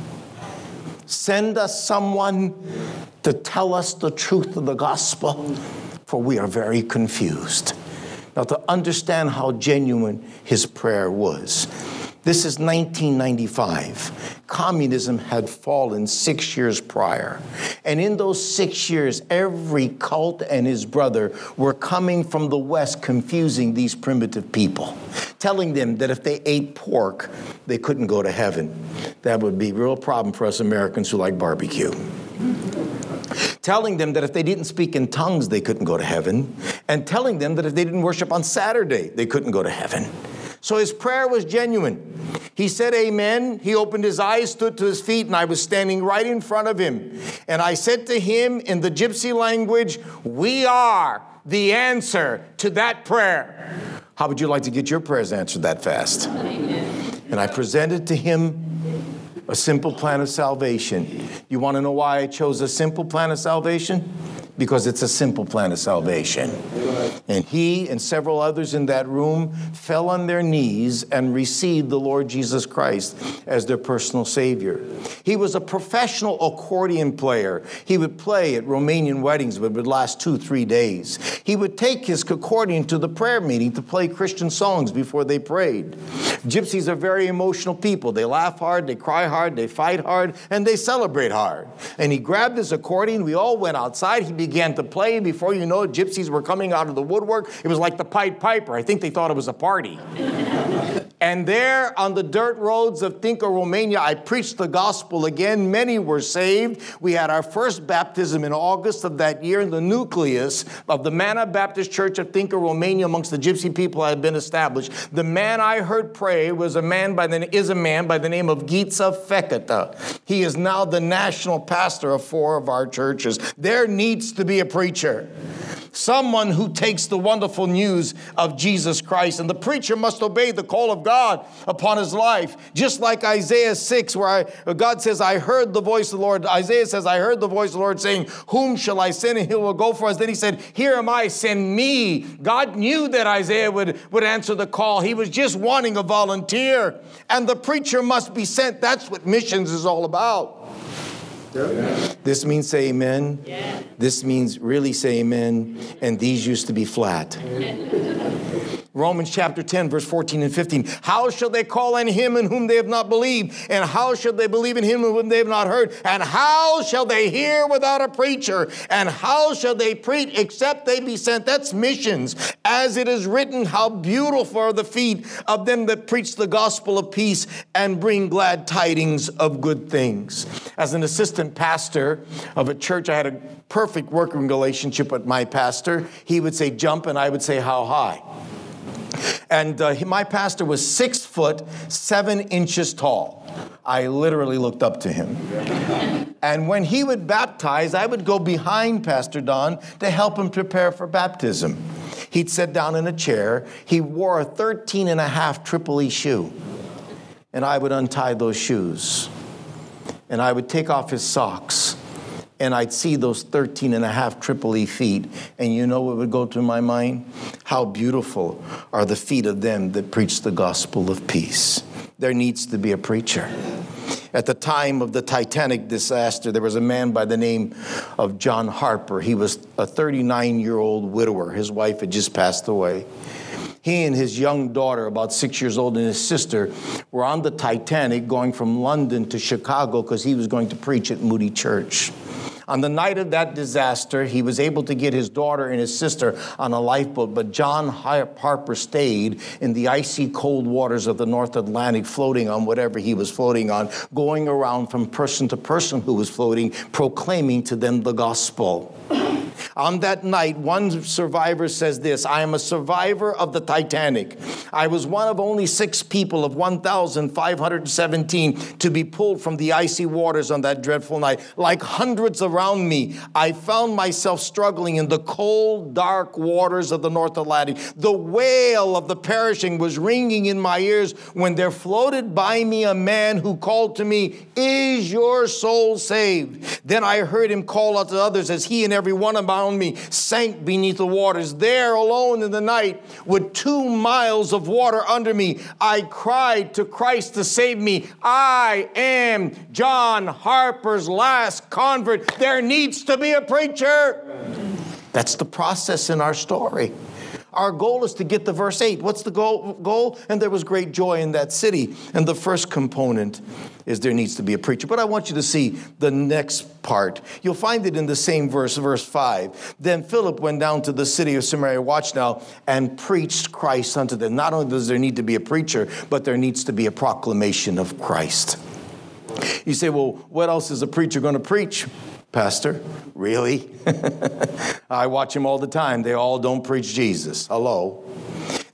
Send us someone to tell us the truth of the gospel, for we are very confused. Now, to understand how genuine his prayer was, this is 1995. Communism had fallen six years prior. And in those six years, every cult and his brother were coming from the West confusing these primitive people, telling them that if they ate pork, they couldn't go to heaven. That would be a real problem for us Americans who like barbecue telling them that if they didn't speak in tongues, they couldn't go to heaven, and telling them that if they didn't worship on Saturday, they couldn't go to heaven. So his prayer was genuine. He said, Amen. He opened his eyes, stood to his feet, and I was standing right in front of him. And I said to him in the gypsy language, We are the answer to that prayer. How would you like to get your prayers answered that fast? And I presented to him a simple plan of salvation. You want to know why I chose a simple plan of salvation? Because it's a simple plan of salvation. And he and several others in that room fell on their knees and received the Lord Jesus Christ as their personal Savior. He was a professional accordion player. He would play at Romanian weddings, but it would last two, three days. He would take his accordion to the prayer meeting to play Christian songs before they prayed. Gypsies are very emotional people. They laugh hard, they cry hard, they fight hard, and they celebrate hard. And he grabbed his accordion. We all went outside. He began to play. Before you know it, gypsies were coming out of the woodwork. It was like the Pied Piper. I think they thought it was a party. and there on the dirt roads of Tinca, Romania, I preached the gospel again. Many were saved. We had our first baptism in August of that year in the nucleus of the Mana Baptist Church of Tinca, Romania, amongst the gypsy people had been established. The man I heard pray was a man by the is a man by the name of Gitza Feketa. He is now the national pastor of four of our churches. There needs to be a preacher someone who takes the wonderful news of Jesus Christ. And the preacher must obey the call of God upon his life. Just like Isaiah 6, where I, God says, I heard the voice of the Lord. Isaiah says, I heard the voice of the Lord saying, Whom shall I send? And he will go for us. Then he said, Here am I, send me. God knew that Isaiah would, would answer the call. He was just wanting a volunteer. And the preacher must be sent. That's what missions is all about. This means say amen. Yeah. This means really say amen. And these used to be flat. Romans chapter 10, verse 14 and 15. How shall they call on him in whom they have not believed? And how shall they believe in him in whom they have not heard? And how shall they hear without a preacher? And how shall they preach except they be sent? That's missions. As it is written, how beautiful are the feet of them that preach the gospel of peace and bring glad tidings of good things. As an assistant pastor of a church, I had a perfect working relationship with my pastor. He would say jump, and I would say how high. And uh, my pastor was six foot, seven inches tall. I literally looked up to him. And when he would baptize, I would go behind Pastor Don to help him prepare for baptism. He'd sit down in a chair. He wore a 13 and a half triple E shoe. And I would untie those shoes. And I would take off his socks and I'd see those 13 and a half triple E feet, and you know what would go through my mind? How beautiful are the feet of them that preach the gospel of peace. There needs to be a preacher. At the time of the Titanic disaster, there was a man by the name of John Harper. He was a 39 year old widower. His wife had just passed away. He and his young daughter, about six years old, and his sister were on the Titanic going from London to Chicago because he was going to preach at Moody Church. On the night of that disaster, he was able to get his daughter and his sister on a lifeboat, but John Harper stayed in the icy cold waters of the North Atlantic, floating on whatever he was floating on, going around from person to person who was floating, proclaiming to them the gospel. On that night, one survivor says this I am a survivor of the Titanic. I was one of only six people of 1,517 to be pulled from the icy waters on that dreadful night. Like hundreds around me, I found myself struggling in the cold, dark waters of the North Atlantic. The wail of the perishing was ringing in my ears when there floated by me a man who called to me, Is your soul saved? Then I heard him call out to others as he and every one of around me sank beneath the waters. There, alone in the night, with two miles of water under me, I cried to Christ to save me. I am John Harper's last convert. There needs to be a preacher. That's the process in our story. Our goal is to get to verse 8. What's the goal? goal? And there was great joy in that city. And the first component is there needs to be a preacher. But I want you to see the next part. You'll find it in the same verse, verse 5. Then Philip went down to the city of Samaria, watch now, and preached Christ unto them. Not only does there need to be a preacher, but there needs to be a proclamation of Christ. You say, well, what else is a preacher going to preach? Pastor, really? I watch them all the time. They all don't preach Jesus. Hello.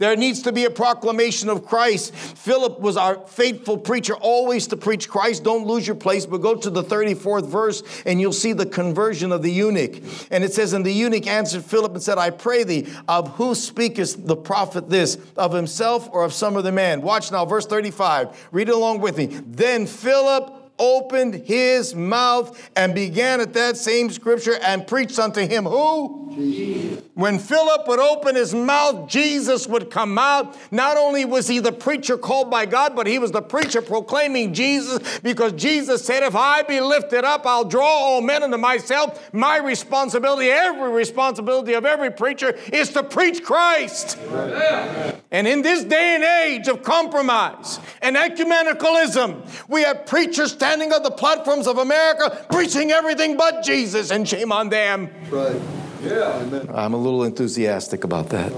There needs to be a proclamation of Christ. Philip was our faithful preacher, always to preach Christ. Don't lose your place, but go to the 34th verse and you'll see the conversion of the eunuch. And it says, And the eunuch answered Philip and said, I pray thee, of who speakest the prophet this, of himself or of some other man? Watch now, verse 35. Read it along with me. Then Philip opened his mouth and began at that same scripture and preached unto him who? Jesus. When Philip would open his mouth, Jesus would come out. Not only was he the preacher called by God, but he was the preacher proclaiming Jesus because Jesus said, If I be lifted up, I'll draw all men unto myself. My responsibility, every responsibility of every preacher, is to preach Christ. Amen. And in this day and age of compromise and ecumenicalism, we have preachers standing on the platforms of America preaching everything but Jesus, and shame on them. Right. Yeah, I'm a little enthusiastic about that.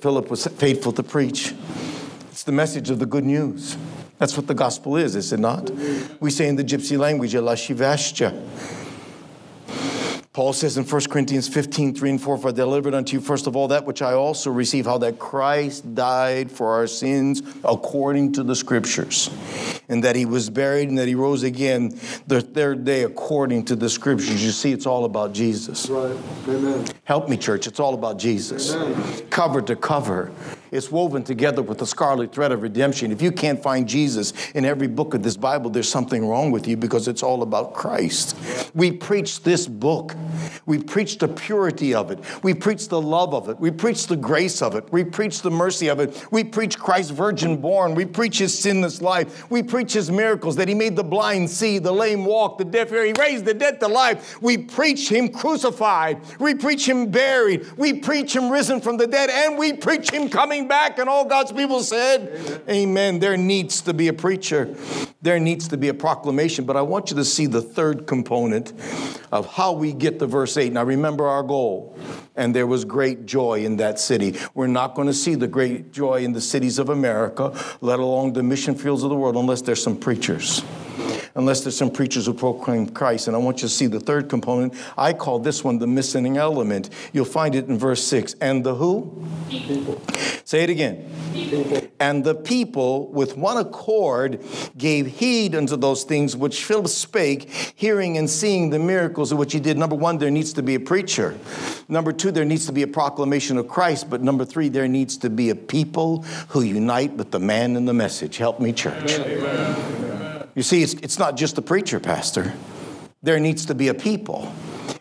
Philip was faithful to preach. It's the message of the good news. That's what the gospel is, is it not? We say in the gypsy language, Elashivashcha. Paul says in 1 Corinthians 15, 3 and 4, For I delivered unto you first of all that which I also received, how that Christ died for our sins according to the scriptures, and that he was buried and that he rose again the third day according to the scriptures. You see, it's all about Jesus. Right. Amen. Help me, church. It's all about Jesus. Amen. Cover to cover. It's woven together with the scarlet thread of redemption. If you can't find Jesus in every book of this Bible, there's something wrong with you because it's all about Christ. We preach this book. We preach the purity of it. We preach the love of it. We preach the grace of it. We preach the mercy of it. We preach Christ virgin born. We preach his sinless life. We preach his miracles that he made the blind see, the lame walk, the deaf hear. He raised the dead to life. We preach him crucified. We preach him buried. We preach him risen from the dead. And we preach him coming coming back. And all God's people said, Amen. Amen. There needs to be a preacher, there needs to be a proclamation. But I want you to see the third component of how we get to verse 8. Now, remember our goal. And there was great joy in that city. We're not going to see the great joy in the cities of America, let alone the mission fields of the world, unless there's some preachers unless there's some preachers who proclaim Christ. And I want you to see the third component. I call this one the missing element. You'll find it in verse 6. And the who? People. Say it again. People. And the people with one accord gave heed unto those things which Philip spake, hearing and seeing the miracles of which he did. Number one, there needs to be a preacher. Number two, there needs to be a proclamation of Christ. But number three, there needs to be a people who unite with the man and the message. Help me, church. Amen. You see, it's, it's not just the preacher, Pastor. There needs to be a people.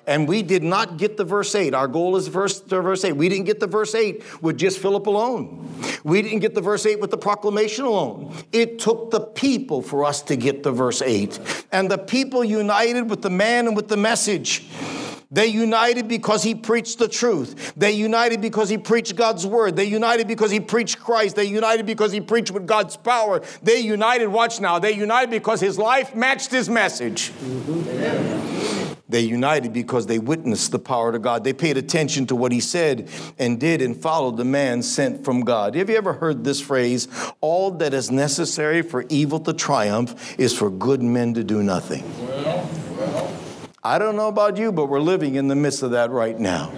And we did not get the verse 8. Our goal is verse, verse 8. We didn't get the verse 8 with just Philip alone. We didn't get the verse 8 with the proclamation alone. It took the people for us to get the verse 8. And the people united with the man and with the message. They united because he preached the truth. They united because he preached God's word. They united because he preached Christ. They united because he preached with God's power. They united, watch now, they united because his life matched his message. Mm-hmm. They united because they witnessed the power of God. They paid attention to what he said and did and followed the man sent from God. Have you ever heard this phrase? All that is necessary for evil to triumph is for good men to do nothing. Well, well. I don't know about you, but we're living in the midst of that right now.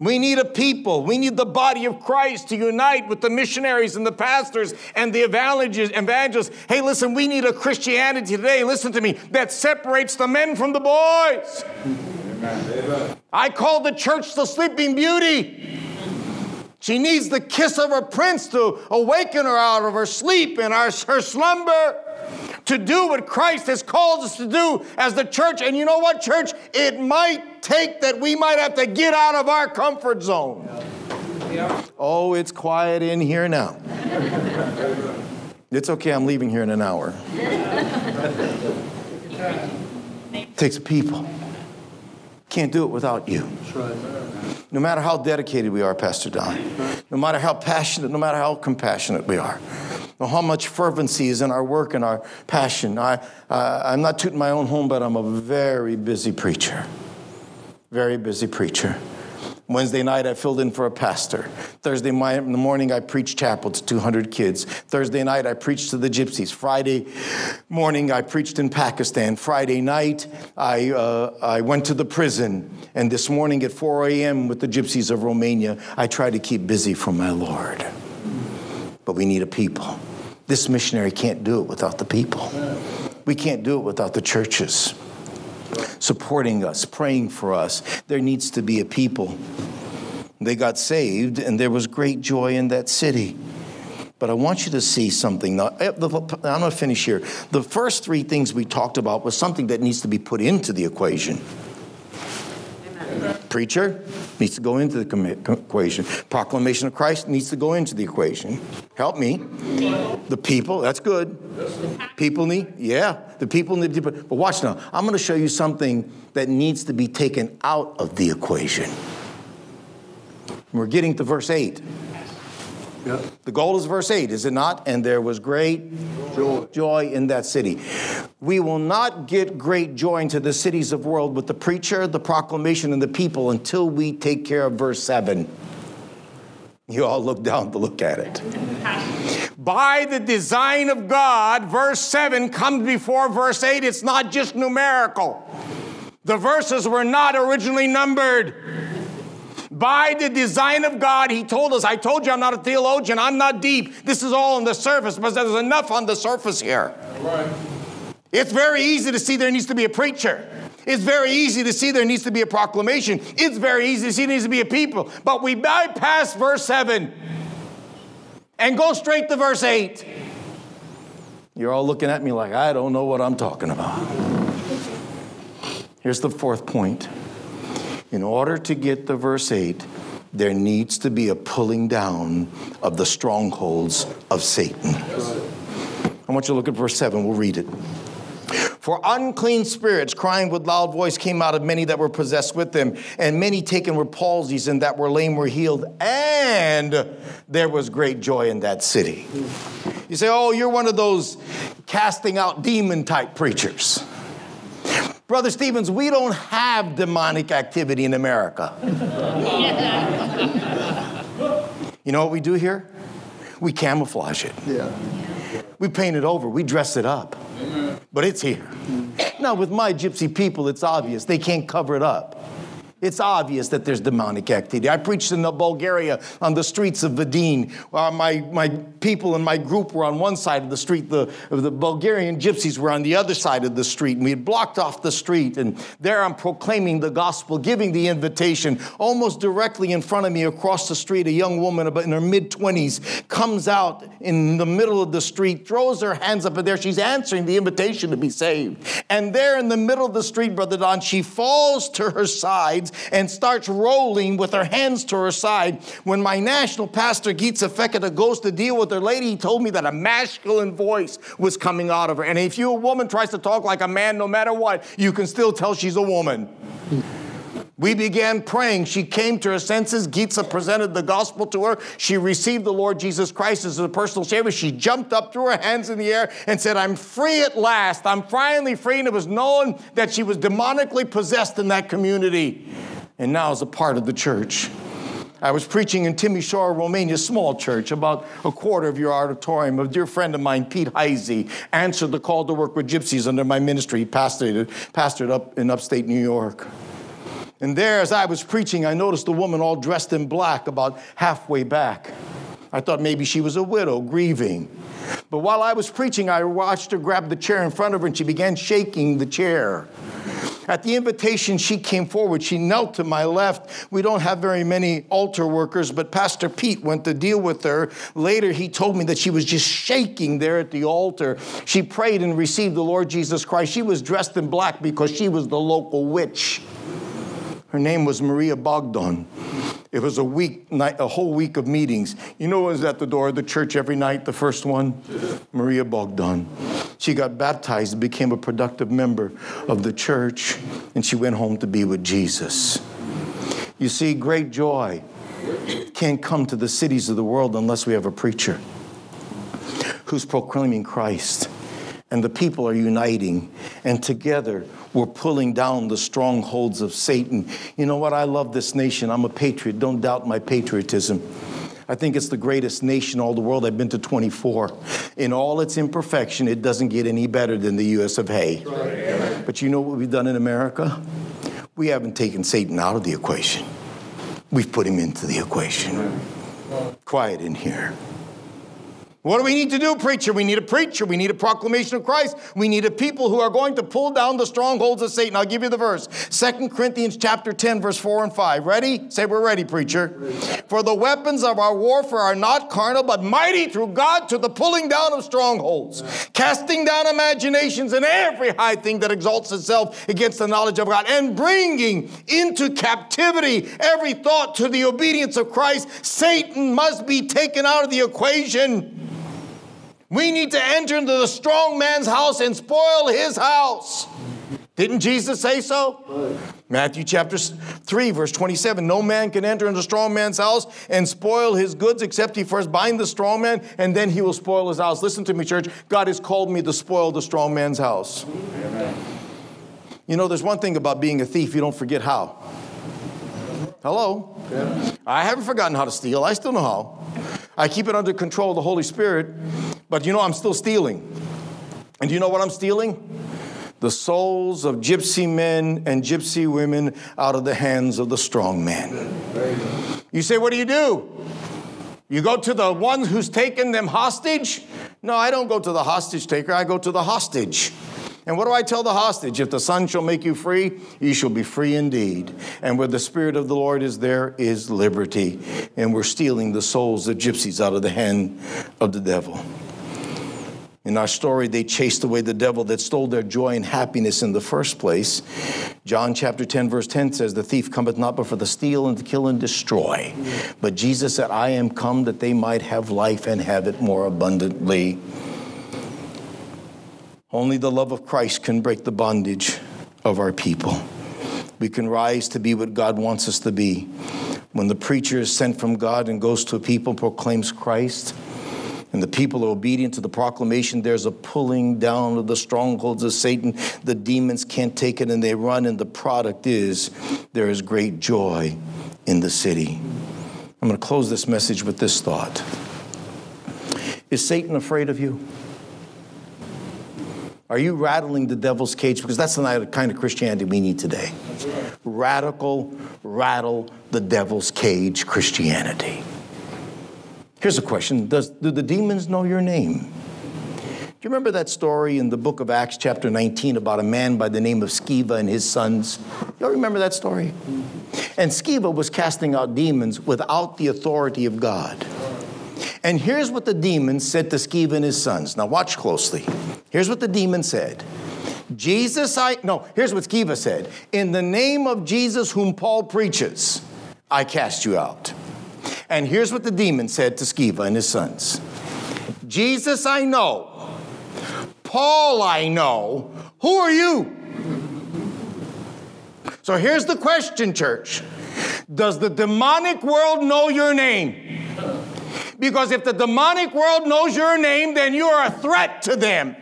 We need a people. We need the body of Christ to unite with the missionaries and the pastors and the evangelists. Hey, listen, we need a Christianity today, listen to me, that separates the men from the boys. I call the church the sleeping beauty. She needs the kiss of her prince to awaken her out of her sleep and her slumber to do what Christ has called us to do as the church. And you know what, church? It might take that we might have to get out of our comfort zone. Yeah. Oh, it's quiet in here now. it's okay, I'm leaving here in an hour. it takes people. Can't do it without you. No matter how dedicated we are, Pastor Don, no matter how passionate, no matter how compassionate we are, how much fervency is in our work and our passion. I, uh, I'm not tooting my own home, but I'm a very busy preacher. Very busy preacher. Wednesday night, I filled in for a pastor. Thursday morning, I preached chapel to 200 kids. Thursday night, I preached to the gypsies. Friday morning, I preached in Pakistan. Friday night, I, uh, I went to the prison. And this morning at 4 a.m. with the gypsies of Romania, I try to keep busy for my Lord. But we need a people. This missionary can't do it without the people. We can't do it without the churches supporting us, praying for us. There needs to be a people. They got saved, and there was great joy in that city. But I want you to see something. Now, eh, I'm going to finish here. The first three things we talked about was something that needs to be put into the equation. Preacher needs to go into the equation. Proclamation of Christ needs to go into the equation. Help me. The people, that's good. People need, yeah, the people need, to, but watch now. I'm going to show you something that needs to be taken out of the equation. We're getting to verse 8. The goal is verse 8, is it not? And there was great joy. joy in that city. We will not get great joy into the cities of the world with the preacher, the proclamation, and the people until we take care of verse 7. You all look down to look at it. By the design of God, verse 7 comes before verse 8. It's not just numerical. The verses were not originally numbered. By the design of God, He told us, I told you I'm not a theologian, I'm not deep. This is all on the surface, but there's enough on the surface here. Right. It's very easy to see there needs to be a preacher. It's very easy to see there needs to be a proclamation. It's very easy to see there needs to be a people. But we bypass verse 7 and go straight to verse 8. You're all looking at me like I don't know what I'm talking about. Here's the fourth point in order to get the verse 8, there needs to be a pulling down of the strongholds of Satan. I want you to look at verse 7. We'll read it. For unclean spirits, crying with loud voice, came out of many that were possessed with them, and many taken were palsies, and that were lame were healed, and there was great joy in that city. You say, Oh, you're one of those casting out demon type preachers. Brother Stevens, we don't have demonic activity in America. you know what we do here? We camouflage it. Yeah. We paint it over, we dress it up. But it's here. Now, with my gypsy people, it's obvious. They can't cover it up. It's obvious that there's demonic activity. I preached in Bulgaria on the streets of Vidin. Uh, my, my people and my group were on one side of the street. The, the Bulgarian gypsies were on the other side of the street. And we had blocked off the street. And there I'm proclaiming the gospel, giving the invitation. Almost directly in front of me across the street, a young woman in her mid 20s comes out in the middle of the street, throws her hands up, and there she's answering the invitation to be saved. And there in the middle of the street, Brother Don, she falls to her sides and starts rolling with her hands to her side. When my national pastor, Gitza Feketa, goes to deal with her lady, he told me that a masculine voice was coming out of her. And if you, a woman, tries to talk like a man, no matter what, you can still tell she's a woman. We began praying. She came to her senses. Gitza presented the gospel to her. She received the Lord Jesus Christ as a personal Savior. She jumped up, threw her hands in the air, and said, I'm free at last. I'm finally free. And it was known that she was demonically possessed in that community and now is a part of the church. I was preaching in Timișoara, Romania, small church, about a quarter of your auditorium. A dear friend of mine, Pete Heisey, answered the call to work with gypsies under my ministry. He pastored, pastored up in upstate New York. And there, as I was preaching, I noticed a woman all dressed in black about halfway back. I thought maybe she was a widow grieving. But while I was preaching, I watched her grab the chair in front of her and she began shaking the chair. At the invitation, she came forward. She knelt to my left. We don't have very many altar workers, but Pastor Pete went to deal with her. Later, he told me that she was just shaking there at the altar. She prayed and received the Lord Jesus Christ. She was dressed in black because she was the local witch. Her name was Maria Bogdan. It was a week, night, a whole week of meetings. You know was at the door of the church every night, the first one? Maria Bogdan. She got baptized became a productive member of the church, and she went home to be with Jesus. You see, great joy can't come to the cities of the world unless we have a preacher who's proclaiming Christ. And the people are uniting, and together we're pulling down the strongholds of Satan. You know what? I love this nation. I'm a patriot. Don't doubt my patriotism. I think it's the greatest nation all the world. I've been to 24. In all its imperfection, it doesn't get any better than the US of A. But you know what we've done in America? We haven't taken Satan out of the equation, we've put him into the equation. Quiet in here. What do we need to do, preacher? We need a preacher. We need a proclamation of Christ. We need a people who are going to pull down the strongholds of Satan. I'll give you the verse. 2 Corinthians chapter 10, verse 4 and 5. Ready? Say we're ready, preacher. For the weapons of our warfare are not carnal, but mighty through God to the pulling down of strongholds, casting down imaginations and every high thing that exalts itself against the knowledge of God, and bringing into captivity every thought to the obedience of Christ. Satan must be taken out of the equation. We need to enter into the strong man's house and spoil his house. Didn't Jesus say so? Matthew chapter 3, verse 27 No man can enter into a strong man's house and spoil his goods except he first bind the strong man and then he will spoil his house. Listen to me, church. God has called me to spoil the strong man's house. Amen. You know, there's one thing about being a thief, you don't forget how. Hello? Yeah. I haven't forgotten how to steal, I still know how. I keep it under control of the Holy Spirit, but you know, I'm still stealing. And you know what I'm stealing? The souls of gypsy men and gypsy women out of the hands of the strong man. You say, What do you do? You go to the one who's taken them hostage? No, I don't go to the hostage taker, I go to the hostage. And what do I tell the hostage? If the Son shall make you free, you shall be free indeed. And where the Spirit of the Lord is, there is liberty. And we're stealing the souls of gypsies out of the hand of the devil. In our story, they chased away the devil that stole their joy and happiness in the first place. John chapter 10, verse 10 says, The thief cometh not but for the steal and to kill and destroy. But Jesus said, I am come that they might have life and have it more abundantly. Only the love of Christ can break the bondage of our people. We can rise to be what God wants us to be. When the preacher is sent from God and goes to a people, proclaims Christ, and the people are obedient to the proclamation, there's a pulling down of the strongholds of Satan. The demons can't take it and they run, and the product is there is great joy in the city. I'm going to close this message with this thought Is Satan afraid of you? Are you rattling the devil's cage? Because that's the kind of Christianity we need today. Radical, rattle the devil's cage Christianity. Here's a question Does, Do the demons know your name? Do you remember that story in the book of Acts, chapter 19, about a man by the name of Sceva and his sons? Y'all remember that story? And Sceva was casting out demons without the authority of God. And here's what the demons said to Sceva and his sons. Now, watch closely. Here's what the demon said Jesus, I, no, here's what Sceva said In the name of Jesus, whom Paul preaches, I cast you out. And here's what the demon said to Sceva and his sons Jesus I know, Paul I know. Who are you? So here's the question, church Does the demonic world know your name? Because if the demonic world knows your name, then you are a threat to them.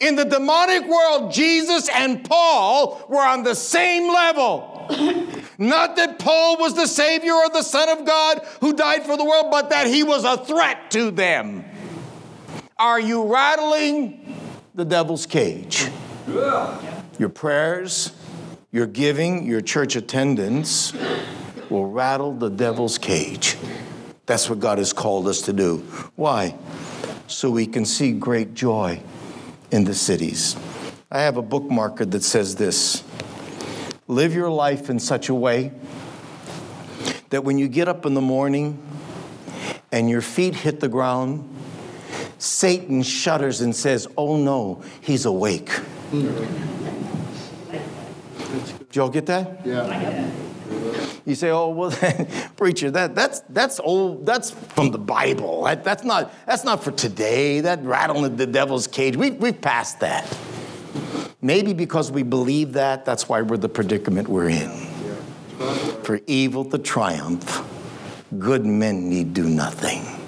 In the demonic world, Jesus and Paul were on the same level. Not that Paul was the Savior or the Son of God who died for the world, but that he was a threat to them. Are you rattling the devil's cage? Your prayers, your giving, your church attendance will rattle the devil's cage. That's what God has called us to do. Why? So we can see great joy in the cities. I have a bookmarker that says this Live your life in such a way that when you get up in the morning and your feet hit the ground, Satan shudders and says, Oh no, he's awake. Did y'all get that? Yeah. You say, "Oh, well, preacher, that, that's that's old. That's from the Bible. That, that's not that's not for today. That rattling the devil's cage. We we've passed that." Maybe because we believe that, that's why we're the predicament we're in. For evil to triumph, good men need do nothing.